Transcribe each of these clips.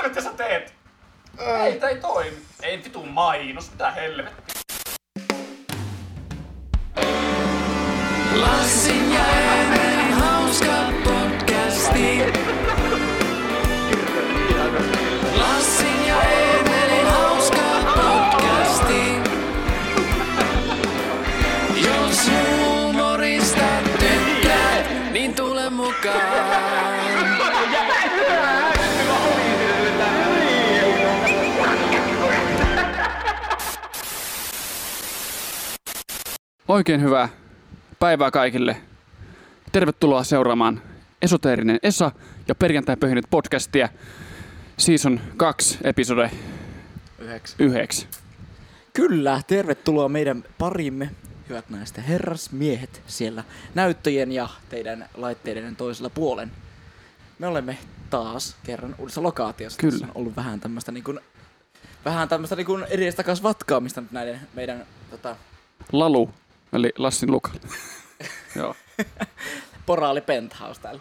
helvettiä sä teet? Ei, tää ei toimi. Ei vitu mainos, mitä helvettiä. Lassin ja Eemelin hauska Oikein hyvää päivää kaikille. Tervetuloa seuraamaan Esoteerinen Esa ja Perjantai Pöhinyt podcastia. Season 2, episode Yhdeksi. 9. Kyllä, tervetuloa meidän parimme, hyvät naiset ja herrasmiehet siellä näyttöjen ja teidän laitteiden toisella puolen. Me olemme taas kerran uudessa lokaatiossa. Kyllä. Tässä on ollut vähän tämmöistä niin kuin, vähän tämmöistä niin kuin edestakas vatkaamista nyt näiden meidän tota, Lalu, eli Lassin Luka. Joo. poraali penthouse täällä.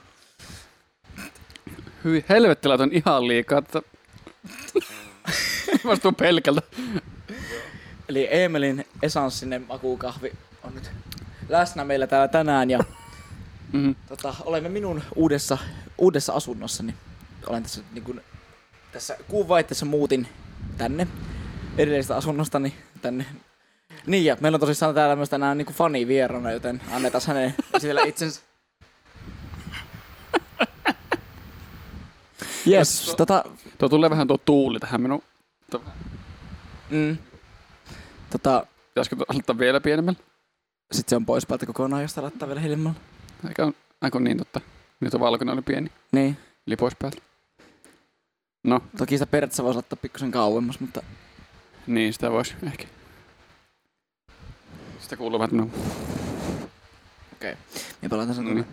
Hyvin helvettilät on ihan liikaa, että vastuu pelkältä. Eli Eemelin esanssinen makukahvi on nyt läsnä meillä täällä tänään ja Mhm. tota, olemme minun uudessa, uudessa asunnossani. Olen tässä, niin kuin, tässä kuun vaihteessa muutin tänne edellisestä asunnostani tänne. Niin ja meillä on tosissaan täällä myös tänään niin fani vierana, joten annetaan hänen esitellä itsensä. Yes, tota, Tuo tulee vähän tuo tuuli tähän minun. mm, tota, Pitäisikö tuo aloittaa vielä pienemmällä? sit se on pois päältä kokonaan, jos laittaa vielä hiljemmalla. Eikä on, aika niin totta. Nyt on valkoinen oli pieni. Niin. Eli pois päältä. No, Toki sitä periaatteessa voisi laittaa pikkusen kauemmas, mutta niin sitä voisi ehkä. Sitä kuuluu vähän okei. Okay. Me palataan sen tuonne.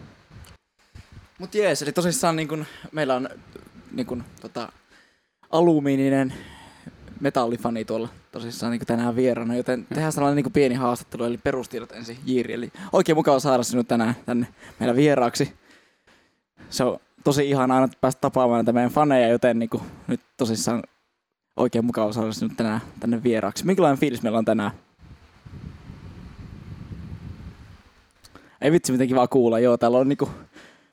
Mut jees, eli tosissaan niin kun, meillä on niin kun, tota, alumiininen metallifani tuolla tosissaan niin tänään vieraana, joten tehdään sellainen niin pieni haastattelu, eli perustiedot ensin Jiiri. Eli oikein mukava saada sinut tänään tänne meillä vieraaksi. Se on tosi ihan aina päästä tapaamaan näitä meidän faneja, joten niin kun, nyt tosissaan oikein mukava saada sinut tänään tänne vieraaksi. Minkälainen fiilis meillä on tänään? Ei vitsi, miten kiva kuulla. Joo, täällä on niinku,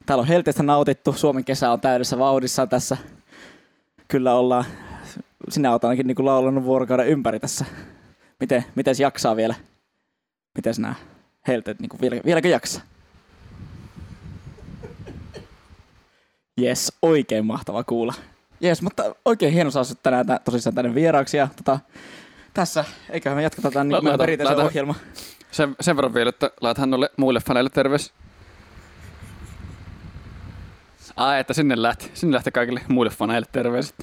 täällä on helteestä nautittu. Suomen kesä on täydessä vauhdissa tässä. Kyllä ollaan, sinä olet ainakin niinku laulanut vuorokauden ympäri tässä. Miten, miten jaksaa vielä? Miten nämä helteet, niinku vielä, vieläkö jaksaa? Jes, oikein mahtava kuulla. Jes, mutta oikein hieno saada sinut tänään tä- tosissaan tänne vieraaksi. Ja tota, tässä, eiköhän me jatketa tämän niin Laita- perinteisen laita- ohjelman. Sen, sen verran vielä, että laitahan noille muille faneille terveys. Ai, että sinne lähti. Sinne lähti kaikille muille faneille terveiset.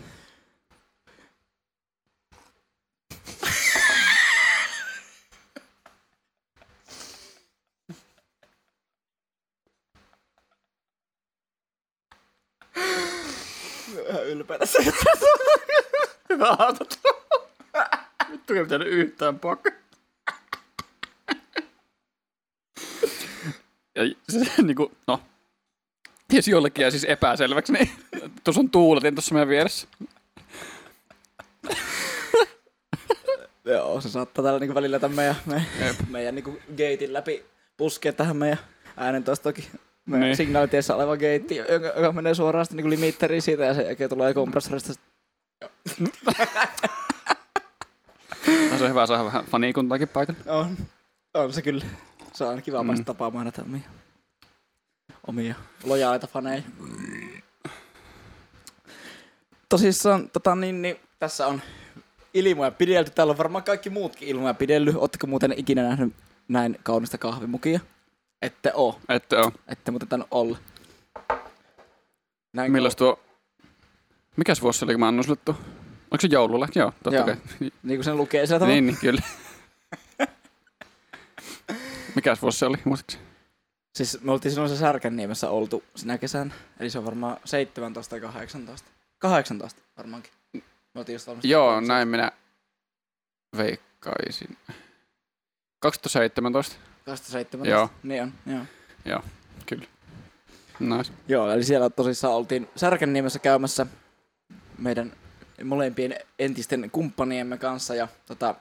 Vähän ylpeänä se. Hyvä haastattelu. Vittu ei pitänyt yhtään pakko. Ja se niinku, no. Ties jollekin jäi siis epäselväksi, niin tuossa on tuuletin tuossa meidän vieressä. Joo, se saattaa tällä niinku välillä tämän meidän, meidän, Jep. meidän niinku geitin läpi puskea tähän meidän äänentoistokin. Meidän Niin. niin. signaalitiessä oleva geitti, joka, joka menee suoraan sitten niinku limitteriin siitä ja sen jälkeen tulee kompressorista. No se on hyvä saada vähän fanikuntaakin paikalle. On, on se kyllä. Se on aina kiva Mm. päästä tapaamaan näitä omia, omia lojaaleita faneja. Tosissaan, tota niin, niin, tässä on ilmoja pidelty. Täällä on varmaan kaikki muutkin ilmoja pidellyt. Oletteko muuten ikinä nähnyt näin kaunista kahvimukia? Ette oo. Että on. Ette muuten tainnut olla. Näin Milloin tuo... Mikäs vuosi oli, kun mä annoin sulle tuo? Onko se joululla? Joo, totta Joo. kai. Niin kuin sen lukee sillä tavalla. Niin, niin, kyllä. Mikäs vuosi se oli, muistaakseni? Siis me oltiin silloin se Särkänniemessä oltu sinä kesänä. Eli se on varmaan 17 tai 18. 18 varmaankin. Me oltiin just Joo, kolmisen. näin minä veikkaisin. 2017, 2017. Joo. Niin on, joo. kyllä. Nice. Joo, eli siellä tosissaan oltiin Särkänniemessä käymässä meidän molempien entisten kumppaniemme kanssa ja tota,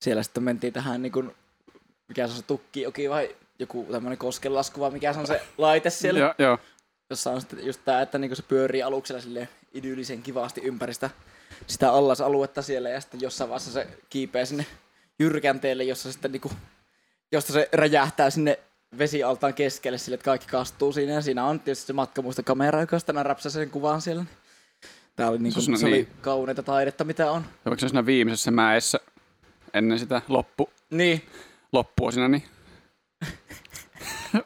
siellä sitten mentiin tähän niin kuin, mikä se on se tukkijoki vai joku tämmöinen koskenlasku vai mikä se on se laite siellä, Joo, joo. jossa on sitten just tää, että niinku se pyörii aluksella sille idyllisen kivasti ympäristä sitä allasaluetta siellä ja sitten jossain vaiheessa se kiipee sinne jyrkänteelle, jossa sitten niinku, josta se räjähtää sinne vesialtaan keskelle sille, että kaikki kastuu siinä ja siinä on tietysti se matkamuistokamera, joka sitten räpsää sen kuvan siellä. Tää oli, niinku, Se se oli niin. kauneita taidetta, mitä on. Ja se siinä viimeisessä mäessä ennen sitä loppu, Niin, loppua siinä, niin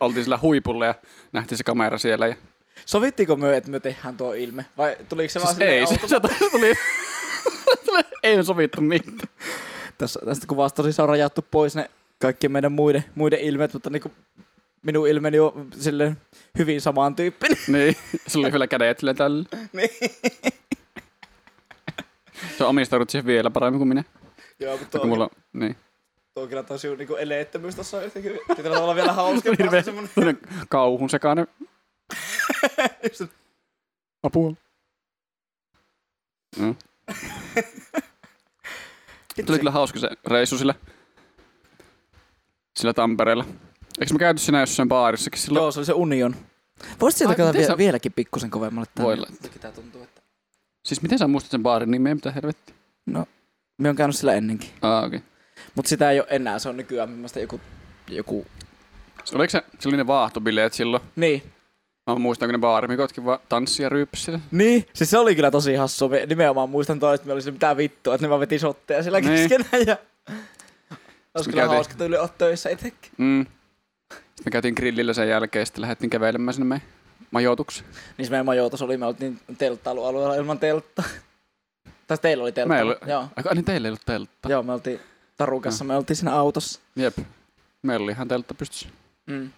oltiin sillä huipulla ja nähtiin se kamera siellä. Ja... sovittiinko me, että me tehdään tuo ilme? Vai tuliko se vaan Siis ei, se, silleen se tuli, ei me sovittu mitään. tässä, tästä kuvasta siis on rajattu pois ne kaikkien meidän muiden, muiden ilmeet, mutta niinku minun ilmeni on silleen hyvin samantyyppinen. Niin, se oli vielä kädet silleen tällä. niin. Se on omistaudut siihen vielä paremmin kuin minä. Joo, mutta Kun mulla, niin. Tuo on kyllä tosi niinku eleettömyys tossa on jotenkin tietyllä tavalla vielä hauskempaa. Hirveä se semmonen, kauhun sekainen apua. Mm. Tuli kyllä hauska se reissu sillä, sillä Tampereella. Eikö me käyty siinä jossain baarissakin silloin? Joo, se oli se Union. Voisit sieltä miten vie, sä- vieläkin pikkusen kovemmalle tänne. Voi. Jotenkin tää tuntuu, että... Siis miten sä muistat sen baarin nimeä, mitä helvetti? No, me on käynyt sillä ennenkin. Ah, okei. Okay. Mutta sitä ei ole enää, se on nykyään mielestä joku... joku... Oliko se, se oli ne vaahtobileet silloin? Niin. Mä muistan, kun ne baarimikotkin vaan tanssia ryyppäsi siellä. Niin, siis se oli kyllä tosi hassu. Me nimenomaan muistan toista, että me oli se mitä vittua, että ne vaan veti shotteja siellä Niin. keskenään. Ja... Olisi kyllä käytiin- hauska tyyli olla töissä itsekin. Mm. Sitten me käytiin grillillä sen jälkeen, sitten lähdettiin kävelemään sinne meidän majoitukseen. Niin se meidän majoitus oli, me oltiin telttailualueella ilman teltta. Tai siis teillä oli teltta. Meillä, Joo. Ai, niin teillä ei ollut teltta. Joo, me oltiin Tarun kanssa, me oltiin siinä autossa. Jep. Meillä oli ihan teltta pystyssä. Mm.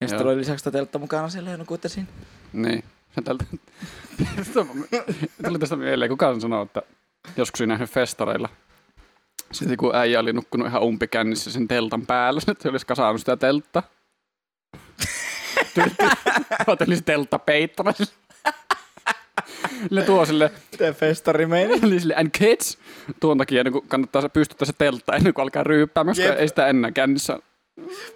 Ja sitten oli lisäksi sitä teltta mukana siellä ja nukuitte siinä. Niin. Se tältä... Tuli tästä mieleen, kukaan sanoo, että joskus oli nähnyt festareilla. Sitten kun äijä oli nukkunut ihan umpikännissä sen teltan päällä, että olisi kasannut sitä teltta. Otelin se teltta peittämässä. Sille tuo sille, Miten festari meini? oli sille, and kids, tuon takia niin kannattaa se pystyttää se teltta ennen kuin alkaa ryyppäämään, koska Jep. ei sitä enää kännissä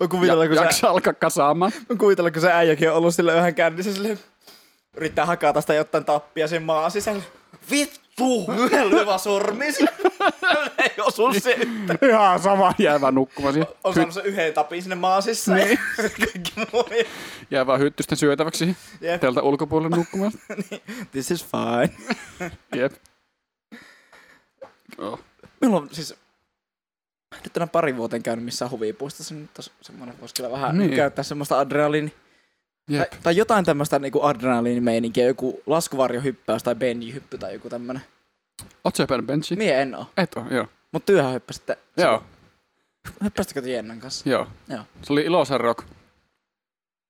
Mä kuvitella, ja, kun, jaksa alkaa kasaamaan. mä kuvitella, kun se äijäkin on ollut sillä yhden kännissä sille yrittää hakata sitä jotain tappia sen maan sisällä. Vittu! Yhdellä lyövä sormi sille. Ei osu se. Ihan sama jäävä nukkumaan siihen. On saanut se yhden tapin sinne maan sisään. Niin. Kaikki Jää vaan hyttysten syötäväksi Jep. teltan ulkopuolelle nukkumaan. This is fine. Jep. Oh. Meillä on siis nyt tänä pari vuoteen käynyt missään huvipuistossa, niin nyt on semmoinen, voisi kyllä vähän Niin. niin. käyttää semmoista adrenaliini, Jep. tai, tai, jotain tämmöistä niinku adrenaliinimeininkiä, joku laskuvarjohyppäys tai benjihyppy tai joku tämmönen. Oot sä hypännyt benchiin? Mie en oo, Et oo, joo. mut työhän hyppäsitte. Joo, Hyppäsittekö te Jennan kanssa? joo. Joo. Se oli Ilosen Rock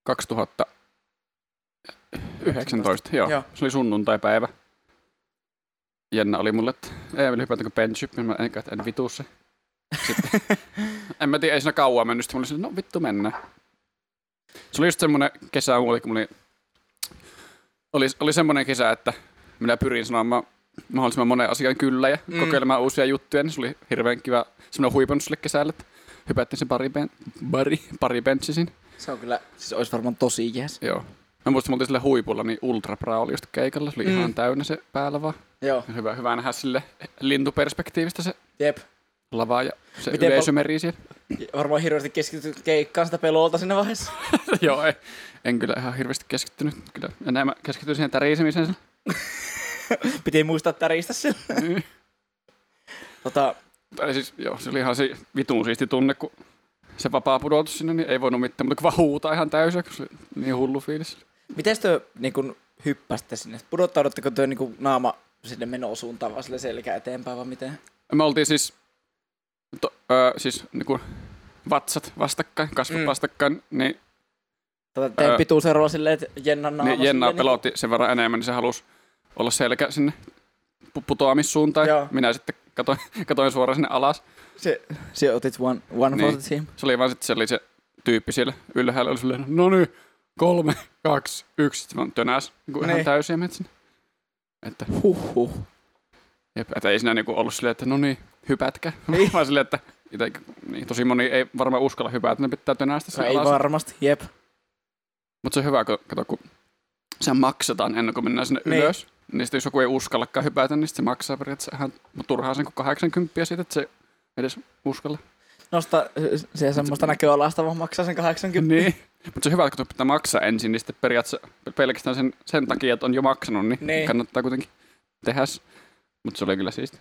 2019, joo. Joo. Se oli sunnuntaipäivä. Jenna oli mulle, että Eemeli hypätänkö bench Mä en, että en vitu se. Sitten, en mä tiedä, ei siinä kauan mennyt. Sitten mä olin no vittu mennään. Se oli just semmonen kesä kun oli, oli, oli semmonen kesä, että minä pyrin sanomaan mahdollisimman monen asian kyllä ja Mm. kokeilemaan uusia juttuja, niin se oli hirveän kiva semmoinen huipennus sille kesällä, että hypättiin se pari, ben, pari, pari benchi siinä. Se on kyllä, siis olisi varmaan tosi jees. Joo. Mä muistan, oltiin sille huipulla, niin Ultra Bra oli just keikalla. Se oli Mm. ihan täynnä se päällä vaan. Joo, Hyvä, hyvä nähdä sille lintuperspektiivistä se jep. Lava ja se Miten yleisömeri siellä. Varmaan hirveästi keskityt keikkaan sitä pelolta siinä vaiheessa. Joo, ei, en kyllä ihan hirveästi keskittynyt. Kyllä enemmän keskityin siihen tärisemiseen. Piti muistaa täristä sillä. Mm. Tota, tai siis, joo, se oli ihan se vitun siisti tunne, kun se vapaa pudotus sinne, niin ei voinut mitään, mutta vaan huutaa ihan täysin, kun se oli niin hullu fiilis. miten te niin kun hyppäsitte sinne? Pudottaudutteko te niin kun naama sinne menosuuntaan vaan sille selkä eteenpäin vai miten? Me oltiin siis, to, ö, siis niinku vatsat vastakkain, kasvot Mm. vastakkain, niin Tätä teidän Öö. pituuseroa silleen, että Jennan naama Niin Jenna silleen pelotti sen verran enemmän, niin se halusi olla selkä sinne pu- putoamissuuntaan. Joo. Minä sitten katoin, katoin suoraan sinne alas. Se, se otit one, one Niin. for the team. Se oli vaan sitten se, oli se tyyppi siellä ylhäällä, oli silleen, no niin, kolme, kaksi, yksi. Sitten vaan tönäs niin kuin ihan Niin. täysiä menet sinne. Että, Huhhuh. jep, että ei siinä niinku ollut silleen, että no niin, hypätkä. Niin. Vaan silleen, että ite, niin, tosi moni ei varmaan uskalla hypätä, ne pitää tönästä Se sen ei alas. varmasti, jep. Mutta se on hyvä, kato, kun se maksetaan ennen kuin mennään sinne Niin. ylös. Niin sitten jos joku ei uskallakaan hypätä, niin se maksaa periaatteessa ihan turhaa sen kuin 80 siitä, että se edes uskalla. Nosta se semmoista näköalasta, vaan maksaa sen 80. Niin. Mutta se on hyvä, että kun pitää maksaa ensin, niin sitten periaatteessa pelkästään sen, sen takia, että on jo maksanut, niin, Niin. niin. kannattaa kuitenkin tehdä. Mutta se oli kyllä siisti.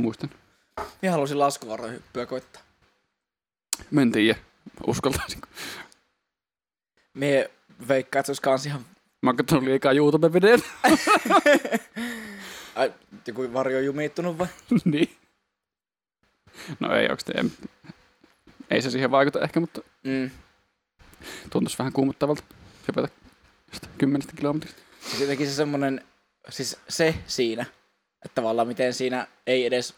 Muistan. Minä halusin laskuvarjohyppyä koittaa. Mä en tiedä. Uskaltaisinko. Mie veikkaan, että se olisi kans ihan Mä oon katsonut liikaa YouTube-videoita. Ai, joku varjo jumittunut vai? niin. No ei oikeasti. Ei se siihen vaikuta ehkä, mutta Mm. tuntuisi vähän kuumottavalta hypätä kymmenestä kilometristä. Jotenkin se semmonen, siis se siinä, että tavallaan miten siinä ei edes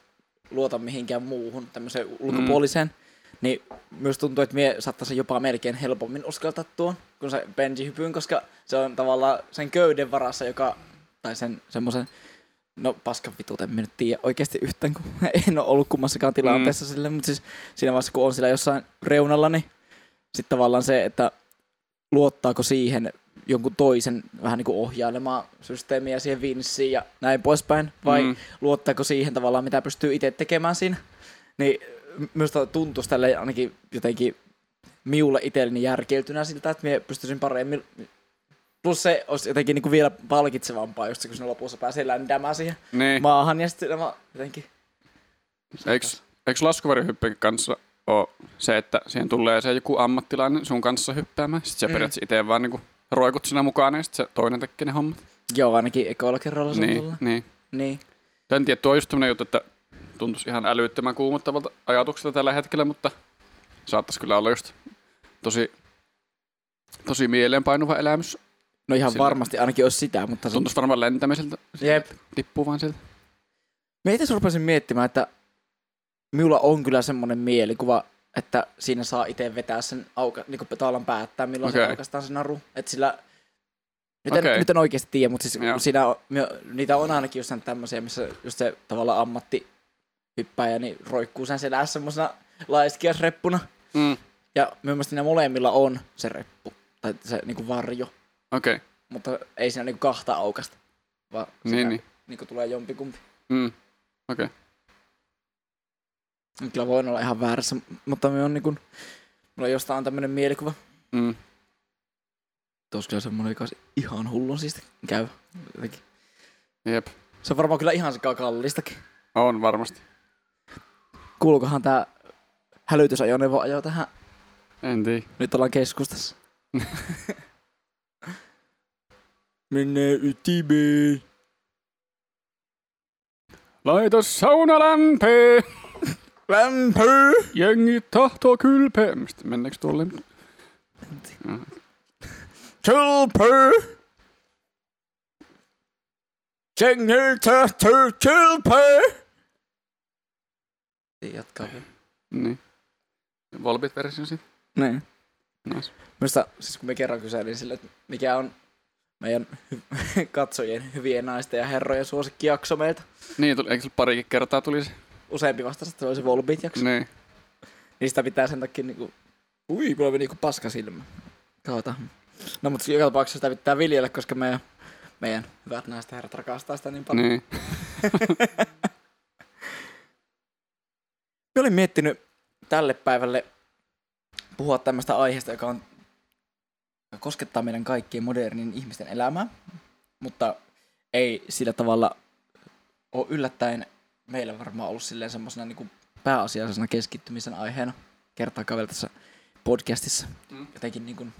luota mihinkään muuhun, tämmöiseen ulkopuoliseen, mm. niin myös tuntuu, että mie saattaisin jopa melkein helpommin uskaltaa tuon, kun se benji-hypyn, koska se on tavallaan sen köyden varassa, joka, tai sen semmoisen, no paskan vitut, en nyt tiedä oikeasti yhtään, kun en ole ollut kummassakaan tilanteessa mm. sille, mutta siis siinä vaiheessa, kun on sillä jossain reunalla, niin sitten tavallaan se, että luottaako siihen jonkun toisen vähän niin kuin ohjailemaan systeemiä siihen vinssiin ja näin poispäin, vai mm. Luottaako siihen tavallaan, mitä pystyy itse tekemään siinä. Niin myös tuntuisi tälle ainakin jotenkin miulle itselleni järkeiltynä siltä, että minä pystyisin paremmin Plus se olisi jotenkin niin kuin vielä palkitsevampaa, just se, kun sinne lopussa pääsee ländäämään siihen Niin. maahan ja sitten mä jotenkin... Eikö, eikö kanssa ole se, että siihen tulee se joku ammattilainen sun kanssa hyppäämään, sitten sä Mm. periaatteessa itse vaan niinku roikut siinä mukana ja sitten se toinen tekee ne hommat. Joo, ainakin ekoilla kerralla Niin, tullut. niin. Niin. En tiedä, tuo on just juttu, että tuntuisi ihan älyttömän kuumottavalta ajatukselta tällä hetkellä, mutta saattaisi kyllä olla just tosi, tosi mieleenpainuva elämys. No ihan Sillä- varmasti ainakin olisi sitä, mutta se Tuntuisi varmaan lentämiseltä. Jep. Tippuu vaan sieltä. Mä itse rupesin miettimään, että minulla on kyllä semmoinen mielikuva, että siinä saa itse vetää sen auka, niin kuin tavallaan päättää, milloin okay. se aukaistaan se naru. Että sillä, nyt, en, Okei. nyt en oikeasti tiedä, mutta siis Joo. siinä on, niitä on ainakin just tämmöisiä, missä just se tavallaan ammatti hyppääjä, niin roikkuu sen selässä semmoisena laiskiasreppuna. Mm. Ja mielestäni siinä molemmilla on se reppu, tai se niin kuin varjo, Okei. Okay. mutta ei siinä niin kuin kahta aukasta, vaan Niin, niin. niin kuin tulee jompikumpi. Mm. Okei. Okay. Kyllä voin olla ihan väärässä, mutta me on niin kuin, mulla jostain on tämmönen mielikuva. Mm. Tuossa kyllä semmonen, joka olisi ihan hullun siisti käy. Jotenkin. Jep. Se on varmaan kyllä ihan sekaan kallistakin. On varmasti. Kuuluukohan tää hälytysajoneuvo ajo tähän? En tiedä. Nyt ollaan keskustassa. Menee ytimeen. Laita sauna lämpee, Lämpö! jengi tahtoo kylpeä. Mistä mennäänkö tuolle? Kylpö! Jengi tahtoo kylpö! Jatkaa vielä. Niin. Volbit-versio siitä. Niin. Nice. Minusta, siis kun me kerran kyselin sille, että mikä on meidän hy- katsojien hyvien naisten ja herrojen suosikkijakso meiltä. Niin, tuli, eikö se parikin kertaa tuli se? Useampi vastasi, että se oli se Volbeat-jakso. Niin. Sitä pitää sen takia niinku... Ui, mulla meni niinku paska silmä. Kautta. No mutta joka tapauksessa sitä pitää viljellä, koska meidän, meidän hyvät naiset herrat rakastaa sitä niin paljon. Niin. Mä olin miettinyt tälle päivälle puhua tämmöistä aiheesta, joka on joka koskettaa meidän kaikkien modernin ihmisten elämää, mutta ei sillä tavalla ole yllättäen meillä varmaan ollut silleen semmoisena niin pääasiallisena keskittymisen aiheena kertaakaan tässä podcastissa. Mm. Jotenkin niin kuin,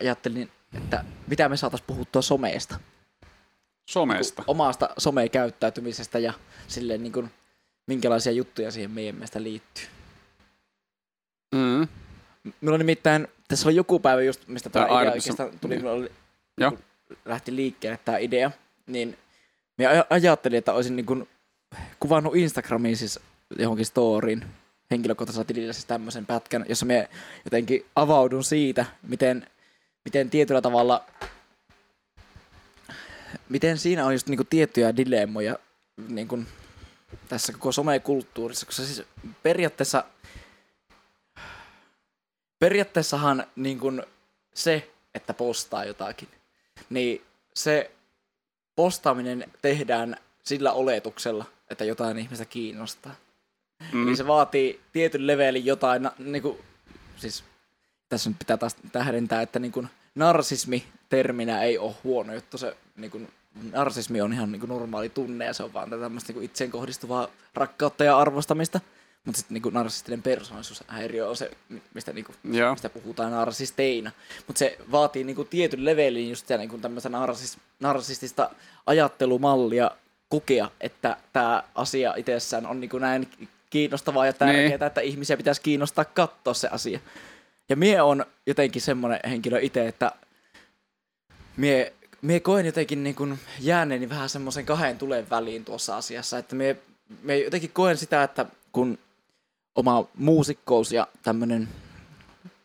ajattelin, että mitä me saataisiin puhuttua someesta Somesta. omasta somekäyttäytymisestä ja silleen niin kuin, minkälaisia juttuja siihen meidän mielestä liittyy. Mm. Minulla on nimittäin, tässä oli joku päivä just, mistä tämä Tää idea aina- oikeastaan tuli, niin. oli, Joo. niin lähti liikkeelle tämä idea, niin minä aj- ajattelin, että olisin niin kuin kuvannut Instagramiin siis johonkin storyin henkilökohtaisella tilillä siis tämmöisen pätkän, jossa me jotenkin avaudun siitä, miten, miten tietyllä tavalla miten siinä on just niinku tiettyjä dilemmoja niinku, tässä koko somekulttuurissa, koska siis periaatteessa periaatteessahan niinku, se, että postaa jotakin, niin se postaaminen tehdään sillä oletuksella, että jotain ihmistä kiinnostaa. Mm. Eli se vaatii tietyn levelin jotain, na, niinku, siis tässä nyt pitää taas tähdentää, että niinku, narsismi terminä ei ole huono juttu. Se, niinku, narsismi on ihan niinku, normaali tunne ja se on vaan tämmöistä niinku, itseen kohdistuvaa rakkautta ja arvostamista. Mutta sitten niinku, narsistinen persoonallisuushäiriö on se, mi- mistä, niinku, Joo. mistä puhutaan narsisteina. Mutta se vaatii niinku, tietyn levelin just sitä niinku, tämmöistä narsis, narsistista ajattelumallia kokea, että tämä asia itsessään on niinku, näin kiinnostavaa ja tärkeää, Niin. että ihmisiä pitäisi kiinnostaa katsoa se asia. Ja mie on jotenkin semmoinen henkilö itse, että mie, mie koen jotenkin niin kuin jääneeni vähän semmoisen kahden tulen väliin tuossa asiassa, että mie, mie jotenkin koen sitä, että kun oma muusikkous ja tämmöinen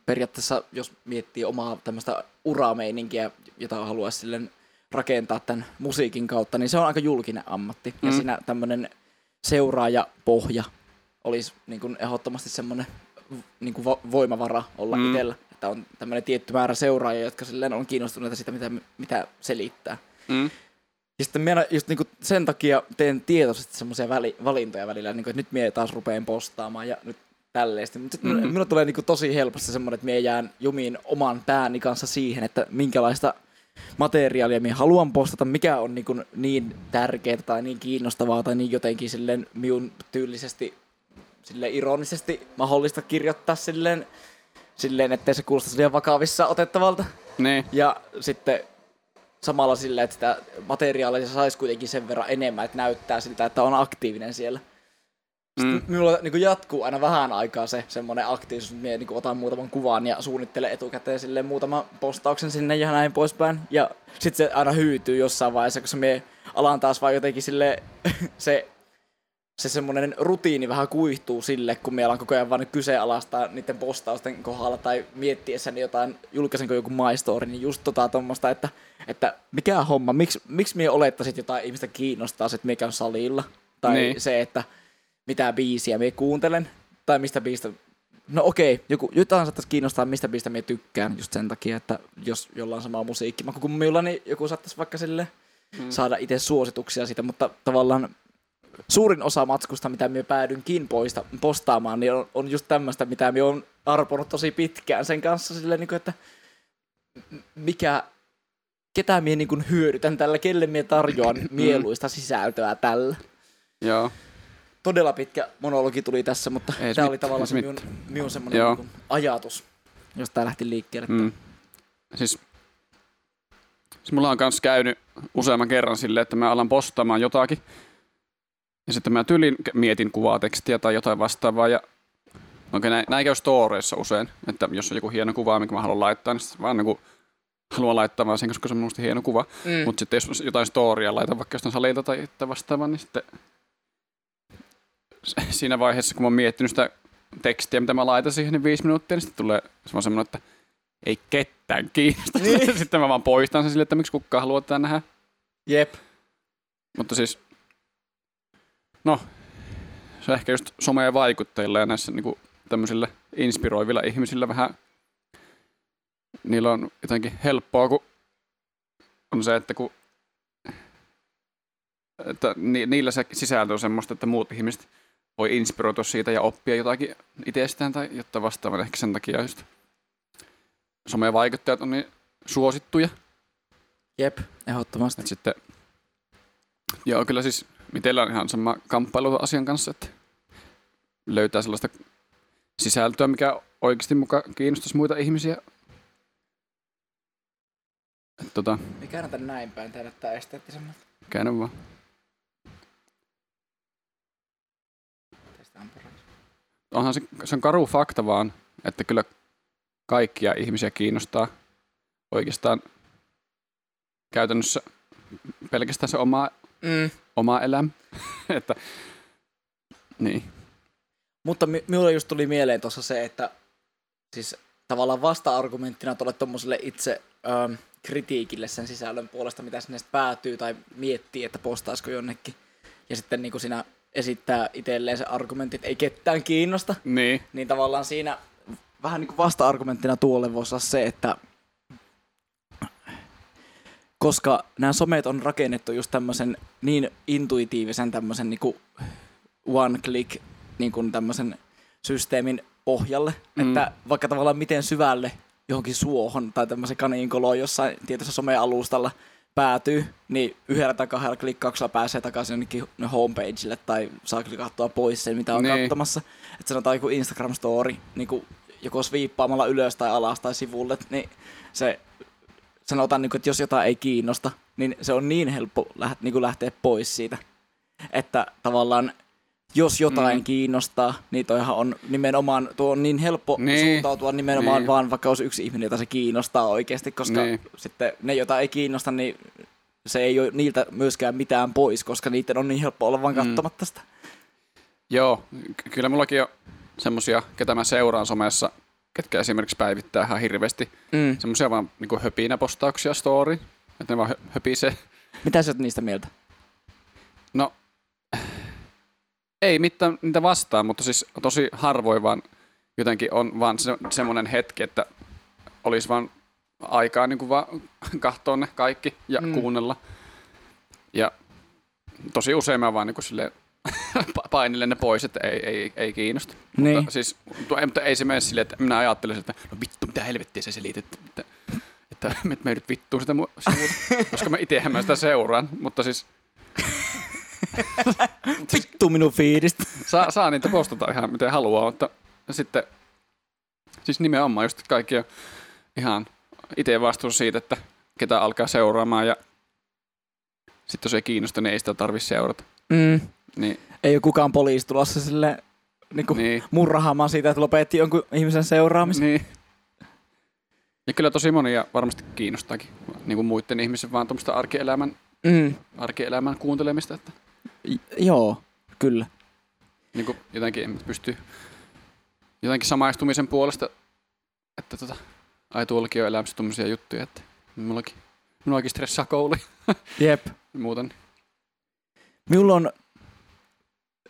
periaatteessa, jos miettii omaa tämmöistä urameininkiä, jota haluaisi silleen rakentaa tämän musiikin kautta, niin se on aika julkinen ammatti. Mm. Ja siinä tämmöinen seuraajapohja olisi niin kuin ehdottomasti semmoinen niin kuin vo- voimavara olla mm. Itsellä. Että on tämmöinen tietty määrä seuraajia, jotka silleen on kiinnostuneita siitä, mitä, mitä selittää. Mm. Ja sitten minä just niinku sen takia teen tietoisesti semmoisia väli, valintoja välillä, niinku, että nyt minä taas rupeen postaamaan ja nyt tälleesti. Mutta sitten mm-hmm. minulle tulee niinku tosi helposti semmoinen, että minä jään jumiin oman pääni kanssa siihen, että minkälaista materiaalia minä haluan postata, mikä on niinku niin tärkeää tai niin kiinnostavaa tai niin jotenkin silleen minun tyylisesti silleen ironisesti mahdollista kirjoittaa silleen, silleen ettei se kuulosta liian vakavissa otettavalta. Niin. Ja sitten samalla sillä, että sitä materiaalia saisi kuitenkin sen verran enemmän, että näyttää siltä, että on aktiivinen siellä. Sitten Mm. minulla niin jatkuu aina vähän aikaa se semmoinen aktiivisuus, että minä niin otan muutaman kuvan ja suunnittelen etukäteen silleen muutaman postauksen sinne ja näin poispäin. Ja sitten se aina hyytyy jossain vaiheessa, koska me alan taas vaan jotenkin sille se se semmoinen rutiini vähän kuihtuu sille, kun meillä on koko ajan vaan kyseenalaistaa niiden postausten kohdalla tai miettiessäni jotain, julkaisenko joku My Story, niin just tota tommosta, että, että mikä homma, miksi, miksi mie olettaisit jotain ihmistä kiinnostaa että mie käyn salilla, tai. Niin. se, että mitä biisiä mie kuuntelen, tai mistä biistä, no okei, joku, jotain saattaisi kiinnostaa, mistä biistä mie tykkään, just sen takia, että jos jollain on sama musiikki, kuin minulla, niin joku saattaisi vaikka sille mm. saada itse suosituksia siitä, mutta tavallaan suurin osa matskusta, mitä minä päädynkin poista, postaamaan, niin on, on just tämmöistä, mitä minä olen arponut tosi pitkään sen kanssa, silleen, niin kuin, että mikä, ketä minä niin hyödytän tällä, kelle minä tarjoan mieluista sisältöä tällä. Joo. Todella pitkä monologi tuli tässä, mutta Ei tämä oli mitään, tavallaan se se minun, minun semmoinen Joo. niin kuin ajatus, josta tämä lähti liikkeelle. Mm. Siis, siis mulla on kans käynyt useamman kerran silleen, että mä alan postaamaan jotakin. Ja sitten mä tylin mietin kuvaa, tekstiä tai jotain vastaavaa. Ja oikein näin, näin käy storeissa usein, että jos on joku hieno kuva, mikä mä haluan laittaa, niin vaan niin haluan laittaa vaan sen, koska se on minusta hieno kuva. Mm. Mutta sitten jos jotain storya laitan vaikka jostain salilta tai vastaavaa, niin sitten siinä vaiheessa, kun mä oon miettinyt sitä tekstiä, mitä mä laitan siihen, niin viisi minuuttia, niin sitten tulee semmoinen, että ei ketään kiinnosta. Niin. sitten mä vaan poistan sen sille, että miksi kukaan haluaa tätä nähdä. Jep. Mutta siis, no, se ehkä just someen vaikuttajilla ja näissä niinku tämmöisillä inspiroivilla ihmisillä vähän, niillä on jotenkin helppoa, kun on se, että kun että ni, niillä se sisältö on semmoista, että muut ihmiset voi inspiroitua siitä ja oppia jotakin itsestään tai jotta vastaavan. Ehkä sen takia just someen vaikuttajat on niin suosittuja. Jep, ehdottomasti. Et sitten, joo, kyllä siis itsellä on ihan sama kamppailu asian kanssa, että löytää sellaista sisältöä, mikä oikeasti muka kiinnostaisi muita ihmisiä. Et tota, Me käännetään näin päin, tehdä tää esteettisemmin. käännä vaan. Tästä on paras. Onhan se, se on karu fakta vaan, että kyllä kaikkia ihmisiä kiinnostaa oikeastaan käytännössä pelkästään se oma, Mm. oma elämä. että, niin. Mutta mi- minulle just tuli mieleen tuossa se, että siis tavallaan vasta-argumenttina tuolle tuommoiselle itse ähm, kritiikille sen sisällön puolesta, mitä sinne päätyy tai miettii, että postaisiko jonnekin. Ja sitten niin kuin siinä esittää itselleen se argumentti, että ei ketään kiinnosta. Niin. Niin tavallaan siinä vähän niin kuin vasta-argumenttina tuolle voisi olla se, että koska nämä somet on rakennettu just tämmöisen niin intuitiivisen tämmöisen niin kuin one click niin kuin tämmöisen systeemin pohjalle, Mm. että vaikka tavallaan miten syvälle johonkin suohon tai tämmöisen kaninkoloon jossain tietyssä somealustalla päätyy, niin yhdellä tai kahdella klikkauksella pääsee takaisin jonnekin homepagelle tai saa klikattua pois sen, mitä on Niin. katsomassa. Että sanotaan joku Instagram story, niin kuin joko sviippaamalla ylös tai alas tai sivulle, niin se sanotaan, niin kuin, että jos jotain ei kiinnosta, niin se on niin helppo läht, niin kuin lähteä pois siitä. Että tavallaan jos jotain Mm. mm. kiinnostaa, niin toihan on nimenomaan, tuo on niin helppo Niin. niin. suuntautua nimenomaan Niin. niin. vaan vaikka olisi yksi ihminen, jota se kiinnostaa oikeasti, koska Niin. niin. sitten ne, joita ei kiinnosta, niin se ei ole niiltä myöskään mitään pois, koska niiden on niin helppo olla vaan Mm. katsomatta sitä. Joo, ky- kyllä mullakin on semmosia, ketä mä seuraan somessa, ketkä esimerkiksi päivittää ihan hirveästi Mm. semmosia vaan niinku höpinäpostauksia story, että ne vaan hö- höpisee. Mitä sä oot niistä mieltä? No, ei mitään niitä vastaan, mutta siis tosi harvoin vaan jotenkin on vaan se, semmoinen hetki, että olisi vaan aikaa niin kuin vaan katsoa ne kaikki ja mm. Kuunnella. Ja tosi usein mä vaan niin kuin silleen pa- painilen ne pois, että ei, ei, ei kiinnosta. Niin. Mutta, siis, tu- ei, mutta ei se mene silleen, että minä ajattelisin, että no vittu, mitä helvettiä sä selitit, että, että me, me nyt vittuu sitä mu- koska mä itsehän mä sitä seuraan, mutta siis Vittu minun fiidistä. saa, saa niitä postata ihan miten haluaa, mutta sitten siis nimenomaan just kaikki on ihan itse vastuussa siitä, että ketä alkaa seuraamaan ja sitten jos ei kiinnosta, niin ei sitä tarvitse seurata. Mm. Niin, Ei ole kukaan poliisi tulossa sille niin niin, murrahaamaan siitä, että lopetti jonkun ihmisen seuraamisen. niin. Ja kyllä tosi monia varmasti kiinnostaakin, niin kuin muiden ihmisen vaan tuommoista arkielämän, Mm. arkielämän kuuntelemista, että joo, kyllä. niin kuin jotenkin en pysty jotenkin samaistumisen puolesta, että tota, ai tuollakin on elämässä tuommoisia juttuja, että mullakin, minullakin stressaa kouli Jep. muuten. Minulla on,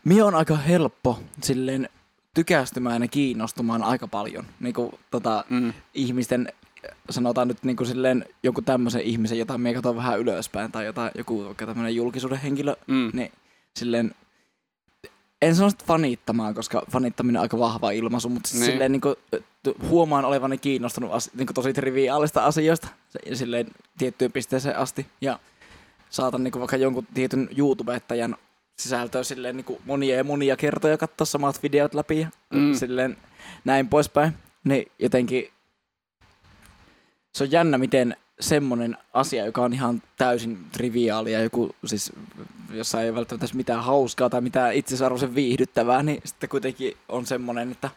minä on aika helppo silleen tykästymään ja kiinnostumaan aika paljon. Niin kuin, tota, Mm. ihmisten, sanotaan nyt niin kuin silleen joku tämmöisen ihmisen, jota minä katson vähän ylöspäin, tai jota, joku vaikka tämmöinen julkisuuden henkilö, Mm. niin silleen, en sano sitä fanittamaan, koska fanittaminen on aika vahva ilmaisu, mutta Niin. silleen niin kuin, huomaan olevani kiinnostunut as, niin kuin tosi triviaalista asioista silleen tiettyyn pisteeseen asti. Ja saatan niin kuin vaikka jonkun tietyn YouTubettajan sisältöä silleen niin kuin monia ja monia kertoja katsoa samat videot läpi ja mm. silleen näin poispäin. Niin jotenkin se on jännä, miten semmonen asia, joka on ihan täysin triviaali ja joku siis, jossa ei välttämättä mitään hauskaa tai mitään itsesarvoisen viihdyttävää, niin sitten kuitenkin on semmonen, että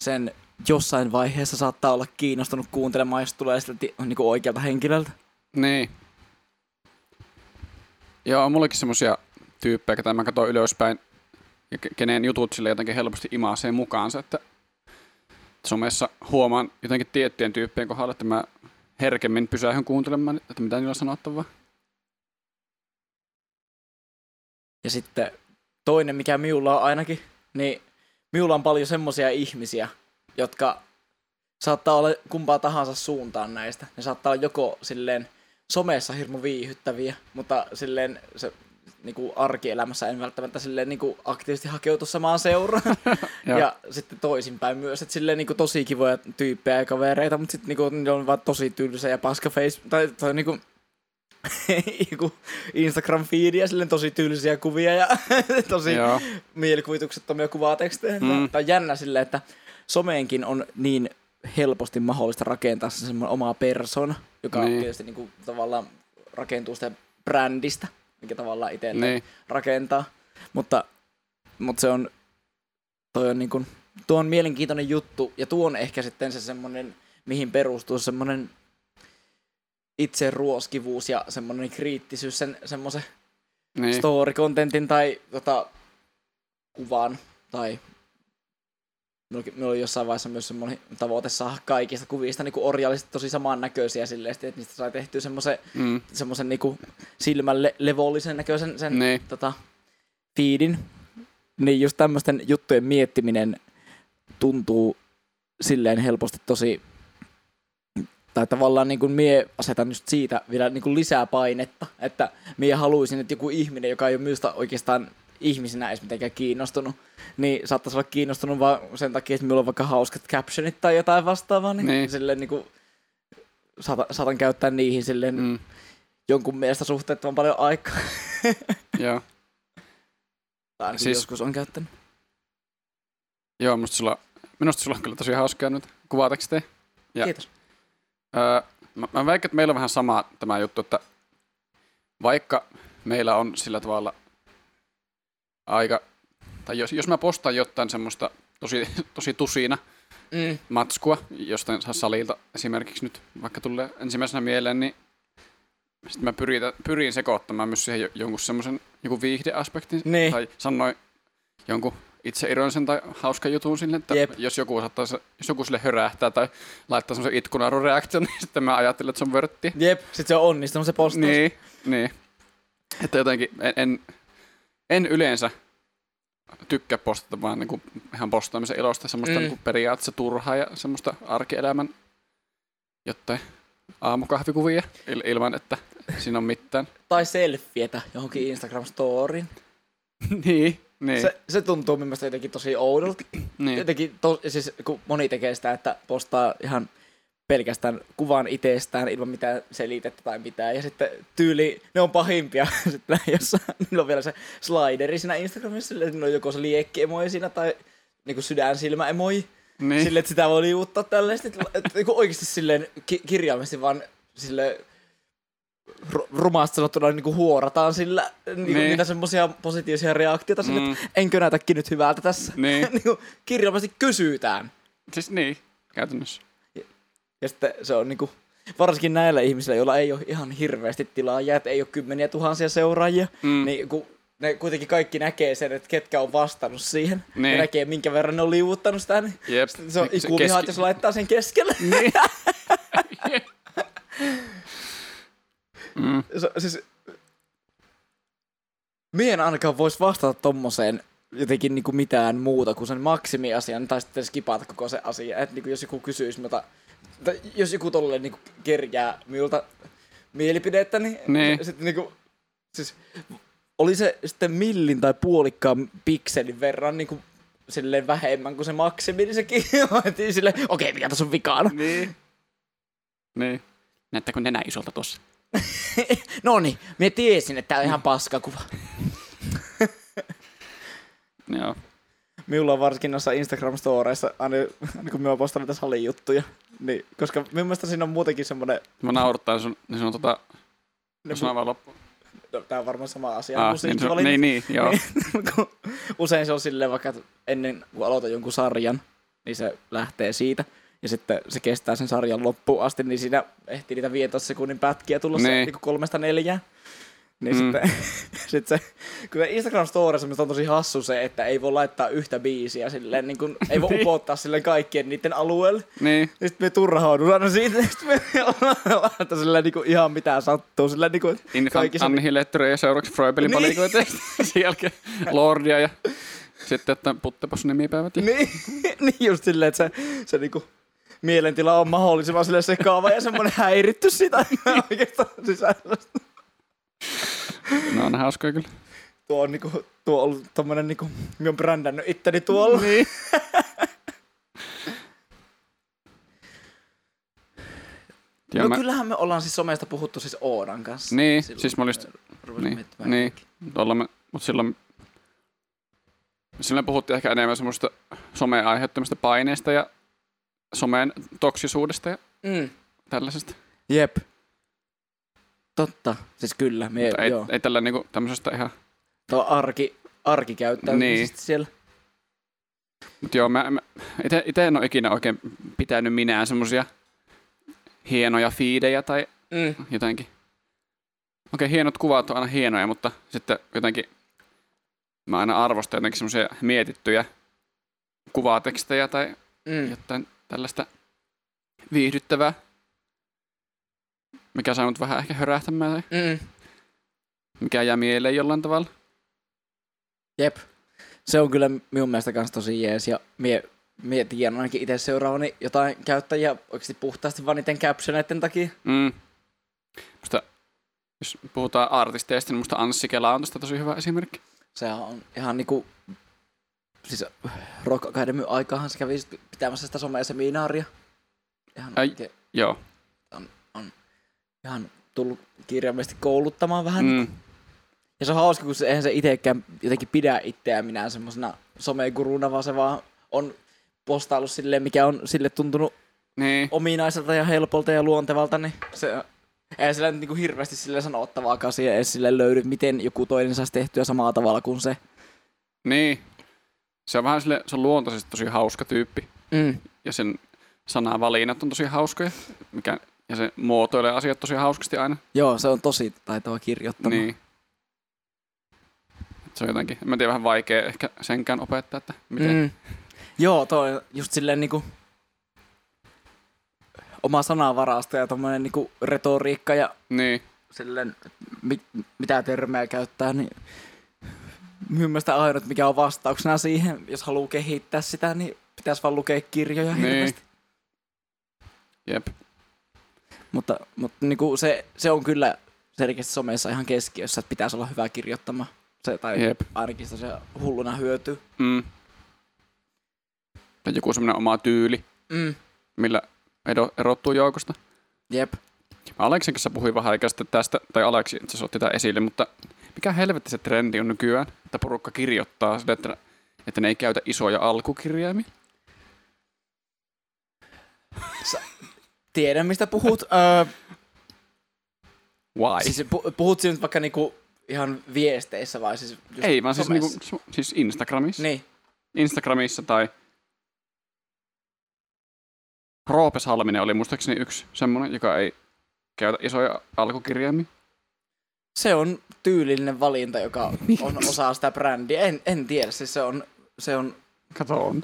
sen jossain vaiheessa saattaa olla kiinnostunut kuuntelemaan, jos tulee sitä niin kuin oikealta henkilöltä. Niin. Joo, on mullakin semmosia tyyppejä, ketä mä katson ylöspäin ja ke- kenen jutut sille jotenkin helposti imaasee mukaansa, että somessa huomaan jotenkin tiettyjen tyyppien kohdalla, että mä herkemmin pysähyn kuuntelemaan, että mitä niillä on sanottavaa. Ja sitten toinen, mikä minulla on ainakin, niin minulla on paljon semmoisia ihmisiä, jotka saattaa olla kumpaa tahansa suuntaan näistä. Ne saattaa olla joko silleen somessa hirmu viihyttäviä, mutta silleen se niinku arkielämässä en välttämättä silleen niinku aktiivisesti hakeutu samaan seuraan. Joo. ja sitten toisinpäin myös, että silleen niinku tosi kivoja tyyppejä ja kavereita, mutta sitten niinku ne on vaan tosi tylsä ja paska face, tai, tai niinku joku Instagram-feediä, silleen tosi tylsiä kuvia ja tosi Joo. mielikuvituksettomia kuvatekstejä. Mm. Mm. Tai jännä silleen, että someenkin on niin helposti mahdollista rakentaa se semmoinen oma persona, joka Niin. niin. tietysti niinku tavallaan rakentuu sitä brändistä, mikä tavallaan itselle Niin. niin. rakentaa. Mutta, mutta se on, toi on niinku, tuo on mielenkiintoinen juttu, ja tuo on ehkä sitten se semmoinen, mihin perustuu semmoinen itse ruoskivuus ja semmoinen kriittisyys sen semmoisen Niin. story-contentin tai tota, kuvan tai Minulla minulla oli jossain vaiheessa myös semmoinen tavoite saada kaikista kuvista niin orjallisesti tosi samannäköisiä silleen, että niistä sai tehtyä semmoisen, Mm. semmoisen niin silmälle levollisen näköisen sen Niin. tota, feedin. Niin just tämmöisten juttujen miettiminen tuntuu silleen helposti tosi tai tavallaan niin kuin mie asetan just siitä vielä niin kuin lisää painetta, että mie haluaisin, että joku ihminen, joka ei ole minusta oikeastaan ihmisenä edes mitenkään kiinnostunut, niin saattaisi olla kiinnostunut vaan sen takia, että minulla on vaikka hauskat captionit tai jotain vastaavaa, niin, Niin. silleen niin kuin saatan, saatan käyttää niihin silleen mm. Jonkun mielestä suhteettoman paljon aikaa. Joo. Tai siis... joskus on käyttänyt. Joo, musta sulla, minusta sulla on kyllä tosi hauskaa nyt kuvatekstejä. Ja- Kiitos. Öö, mä, mä väikän, että meillä on vähän sama tämä juttu, että vaikka meillä on sillä tavalla aika, tai jos, jos mä postaan jotain semmoista tosi, tosi tusina Mm. matskua jostain salilta esimerkiksi nyt, vaikka tulee ensimmäisenä mieleen, niin sitten mä pyrin, pyrin sekoittamaan myös siihen jo- jonkun semmoisen joku viihdeaspektin, Niin. tai sanoin jonkun itse ironisen tai hauskan jutun sille, että Jep. jos joku, saattaa, jos joku sille hörähtää tai laittaa semmoisen itkunarureaktion, niin sitten mä ajattelen, että se on vörtti. Jep, sit se on onnistunut se postaus. Niin, niin. Että jotenkin en, en, en yleensä tykkää postata vaan niin kuin ihan postaamisen ilosta semmoista Mm. niin periaatteessa turhaa ja semmoista arkielämän jotain aamukahvikuvia il, ilman, että siinä on mitään. Tai selfietä johonkin Instagram-storiin. niin, niin, Se, se tuntuu mielestäni jotenkin tosi oudolta. niin. Jotenkin, to, siis kun moni tekee sitä, että postaa ihan pelkästään kuvan itsestään ilman mitään selitettä tai mitään. Ja sitten tyyli, ne on pahimpia. sitten jossain, niillä on vielä se slideri siinä Instagramissa, niillä on joko se liekki-emoji siinä tai niinku sydänsilmä-emoji. niin. Silleen, että sitä voi liuuttaa tälleen. Sitten, että, niinku oikeasti silleen ki- kirjaimesti vaan silleen ru- rumasti sanottuna niin kuin huorataan sillä niin kuin Niin. niitä semmoisia positiivisia reaktioita sille, Mm. että enkö näytäkin nyt hyvältä tässä. Niin. niin kuin kirjaimesti kysytään. Siis niin, käytännössä. Ja sitten se on niinku, varsinkin näillä ihmisillä, joilla ei ole ihan hirveästi tilaajia, että ei ole kymmeniä tuhansia seuraajia, Mm. niin kun ne kuitenkin kaikki näkee sen, että ketkä on vastannut siihen. Niin. Näkee, minkä verran ne on liuuttanut sitä. Niin Jep. se on Se ikuvihaa, keski- jos laittaa sen keskelle. Niin. mm. se, siis, Mie en ainakaan voisi vastata tommoseen jotenkin niinku mitään muuta kuin sen maksimiasian, tai sitten skipata koko se asia. Että niinku jos joku kysyisi minulta, tai jos joku tolleen niinku kerjää minulta mielipidettä, niin, Niin. sitten niinku, siis, oli se sitten millin tai puolikkaan pikselin verran niinku, silleen vähemmän kuin se maksimi, niin sekin otettiin silleen, okei, mikä tässä on vikana. Niin. Niin. Näyttääkö nenä isolta tuossa? no niin, minä tiesin, että tämä on ihan paskakuva. Joo. Minulla on varsinkin noissa Instagram-storeissa, aina, aina kun minä postaan niitä salijuttuja, niin, koska minun mielestä siinä on muutenkin semmoinen, Mä naurattaa sun, niin sun tota, ne, sano vaan loppuun. no, tämä on varmaan sama asia, Ah, niin, se, musiikkivalinnat. niin, niin, joo. Kun usein se on silleen vaikka, että ennen kuin aloitan jonkun sarjan, niin se lähtee siitä. Ja sitten se kestää sen sarjan loppuun asti, niin siinä ehtii niitä 15 sekunnin pätkiä tulla se Niin. niin kolmesta neljään. Niin Mm. sitten, sit se, kun se Instagram Stories on tosi hassu se, että ei voi laittaa yhtä biisiä silleen, niin kun, ei voi Niin. upottaa silleen kaikkien niiden alueelle. Niin. Sitten me turhaudun aina siitä, sitten me laitetaan silleen niin kuin ihan mitään sattuu. Silleen niin kuin kaikissa... Anni Hillettyre ja seuraavaksi Froibelin Niin. palikoita. Sen jälkeen Lordia ja sitten, että puttepos nimipäivät. Ja... Niin, niin just silleen, että se, se niinku mielentila on mahdollisimman sille sekaava ja semmoinen häiritty sitä oikeastaan sisällöstä. No on hauskoja kyllä. Tuo on, niinku, tuo on ollut tommonen niinku, minä on brändännyt itteni tuolla. Niin. Ja No mä, kyllähän me ollaan siis somesta puhuttu siis Oodan kanssa. Niin, Silloin siis mä olin niin, niin. me, mut silloin, silloin puhuttiin ehkä enemmän semmoista someen aiheuttamista paineista ja someen toksisuudesta ja Mm. tällaisesta. Jep. Totta, siis kyllä. Me, Mutta ei, joo. ei tällä niinku tämmöisestä ihan... Tuo arki, arkikäyttäytymisestä Niin. siellä. Mut joo, mä, mä ite, ite en ole ikinä oikein pitänyt minään semmosia hienoja fiidejä tai Mm. jotenkin. Okei, hienot kuvat on aina hienoja, mutta sitten jotenkin mä aina arvostan jotenkin semmoisia mietittyjä kuvatekstejä tai Mm. jotain tällaista viihdyttävää, mikä saa mut vähän ehkä hörähtämään tai Mm. mikä jää mieleen jollain tavalla. Jep. Se on kyllä minun mielestä kans tosi jees ja mie, mie tiedän ainakin itse seuraavani jotain käyttäjiä oikeasti puhtaasti vaan niiden captioneiden takia. Mm. Musta, jos puhutaan artisteista, niin musta Anssi Kela on tästä tosi hyvä esimerkki. Se on ihan niinku, siis Rock Academy aikahan se kävi sit pitämässä sitä someseminaaria. Ihan, Ai. oikein, Joo. Ihan tullut kirjaimellisesti kouluttamaan vähän. Mm. Ja se on hauska, kun se, eihän se itsekään jotenkin pidä itseään minään semmosena someguruna, vaan se vaan on postaillut silleen, mikä on sille tuntunut Niin. ominaiselta ja helpolta ja luontevalta, niin se ei sillä nyt niinku hirveästi sille sanottavaakaan siihen edes sille löydy, miten joku toinen saisi tehtyä samalla tavalla kuin se. Niin. Se on vähän sille, se on luontaisesti tosi hauska tyyppi. Mm. Ja sen sanavalinnat on tosi hauskoja. Mikä, ja se muotoilee asiat tosi hauskasti aina. Joo, se on tosi taitava kirjoittamaan. Niin. Et se on jotenkin, en tiedä, vähän vaikea ehkä senkään opettaa, että miten. Mm. Joo, toi on just silleen niinku oma sanavarasto ja tommonen niinku retoriikka ja Niin. silleen, mit, mitä termejä käyttää, niin minun mielestä ainut, mikä on vastauksena siihen, jos haluaa kehittää sitä, niin pitäisi vaan lukea kirjoja Niin. hirveästi. Jep. Mutta, mutta niin kuin se, se on kyllä selkeästi somessa ihan keskiössä, että pitäisi olla hyvä kirjoittama. Se, tai Jep. ainakin se hulluna hyötyy. Mm. Tai joku semmoinen oma tyyli, Mm. millä ero, erottuu joukosta. Jep. Mä Aleksin kanssa puhuin vähän aikaa sitten tästä, tai Aleksi itse otti tämän esille, mutta mikä helvetti se trendi on nykyään, että porukka kirjoittaa sille, että, että ne ei käytä isoja alkukirjaimia. Tiedän, mistä puhut. öö, Why? siis pu- puhut nyt vaikka niinku ihan viesteissä vai siis just ei, vaan siis, somessa? niinku, su- siis Instagramissa. Niin. Instagramissa tai Roope Salminen oli muistaakseni yksi semmoinen, joka ei käytä isoja alkukirjaimia. Se on tyylillinen valinta, joka on osa sitä brändiä. En, en tiedä, siis se on, se on Kato on.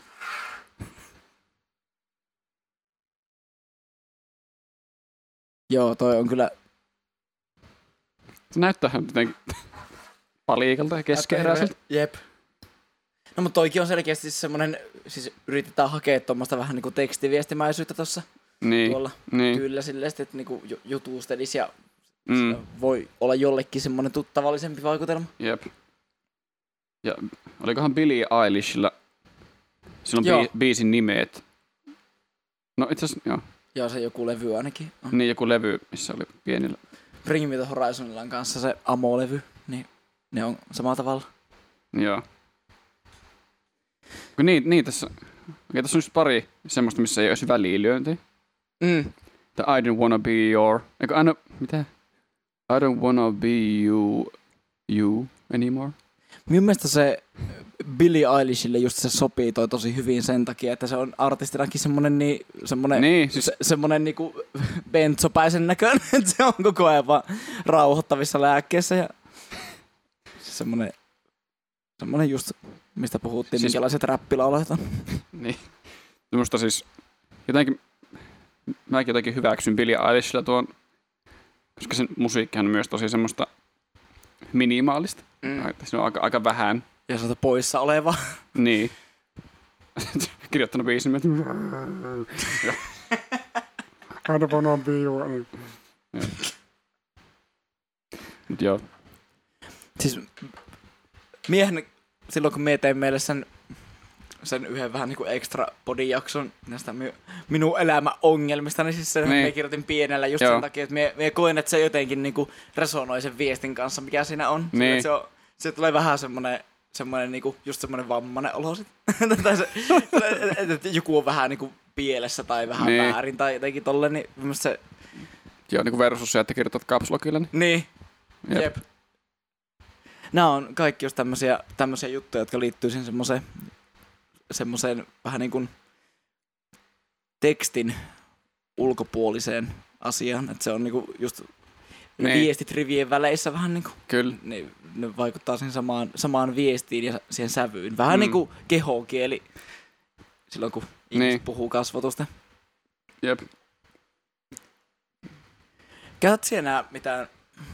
Joo, toi on kyllä Se näyttää jotenkin paliikalta ja keskeeräiseltä. Jep. No mutta toikin on selkeästi semmonen, siis yritetään hakea tuommoista vähän niinku tekstiviestimäisyyttä tuossa Niin, tuolla niin. kyllä silleen, että niinku ju- jutustelis ja Mm, voi olla jollekin semmonen tuttavallisempi vaikutelma. jep. Ja olikohan Billie Eilishillä silloin bi- biisin nimeet. No itse asiassa, joo. Joo, se joku levy ainakin on. Niin joku levy, missä oli pienillä. Bring Me The Horizonilla on kanssa se Amo-levy, niin ne on samalla tavalla. Joo. Kun niin, niin tässä, okei, tässä on just pari semmoista, missä ei olisi välilyöntiä. Mm. The I don't wanna be your... Eikö aina... Mitä? I don't wanna be you... You anymore. Minun mielestä se Billie Eilishille just se sopii toi tosi hyvin sen takia, että se on artistinakin semmonen, niin, semmonen, Niin, siis se, semmonen niinku bentsopäisen näköinen, että se on koko ajan vaan rauhoittavissa lääkkeissä ja semmonen, semmonen just, mistä puhuttiin, Siis- minkälaiset räppilaulat on. Niin. Minusta siis jotenkin, mäkin jotenkin hyväksyn Billie Eilishillä tuon, koska sen musiikkihan on myös tosi semmoista minimaalista. Mm. Siinä on aika, aika vähän. Ja se on poissa oleva. Niin. Kirjoittanut biisin, että... I don't wanna be. Joo. Mut joo. Siis miehen, silloin kun me tein meille sen, sen yhden vähän niinku extra podijakson näistä my, minun elämän ongelmista, niin siis sen Niin. me kirjoitin pienellä just Joo. sen takia, että me, me koen, että se jotenkin niinku resonoi sen viestin kanssa, mikä siinä on. Niin. Se, on se tulee vähän semmoinen semmoinen niinku, just semmoinen vammainen olo sit. tai se, että, että joku on vähän niinku pielessä tai vähän Niin. niin. väärin tai jotenkin tolle, niin se, Joo, niin kuin versus se, että kirjoitat kapslokilla, niin niin, Jep. Jep. Nämä on kaikki just tämmöisiä, tämmöisiä juttuja, jotka liittyy siihen semmoiseen, semmoiseen vähän niin kuin tekstin ulkopuoliseen asiaan. Että se on niinku just ne Niin. viestit rivien väleissä vähän niinku, kyllä. ne, ne vaikuttaa siihen samaan, samaan viestiin ja siihen sävyyn. Vähän Mm. mm. niinku kehokieli silloin kun ihmiset Niin. puhuu kasvotusta. Jep. Käytät sinä mitään,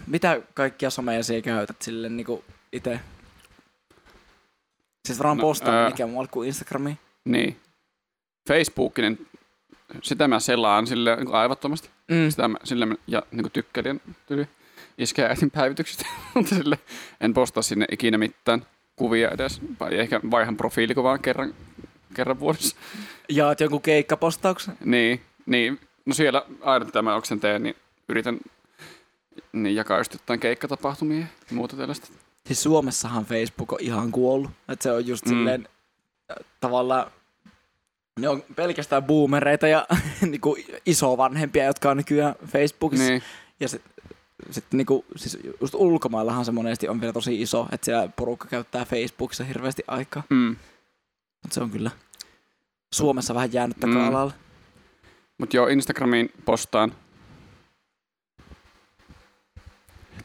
mitä kaikkia someja siellä käytät sille niinku itse? Siis varmaan No, postaa mikä muualla kuin Instagramiin. Niin. Facebookinen, sitä mä selaan sille niin aivattomasti. Mm. Sitä mä, sille mä, ja niin tykkäilin tyli iskeä äitin päivityksistä, mutta sille en postaa sinne ikinä mitään kuvia edes. Vai ehkä vaihan profiilikuvaa kerran, kerran vuodessa. Jaat jonkun keikkapostauksen. Niin, niin. No siellä aina tämä oksen teen, niin yritän niin jakaa just jotain keikkatapahtumia ja muuta tällaista. Siis Suomessahan Facebook on ihan kuollut. Että se on just Mm. mm. silleen tavallaan ne on pelkästään boomereita ja niinku isovanhempia, jotka on nykyään Facebookissa. Niin, Ja sitten sit niinku, siis just ulkomaillahan se monesti on vielä tosi iso, että siellä porukka käyttää Facebookissa hirveästi aikaa. mm. Mutta se on kyllä Suomessa vähän jäänyt Mm. taka-alalle. Mutta joo, Instagramiin postaan.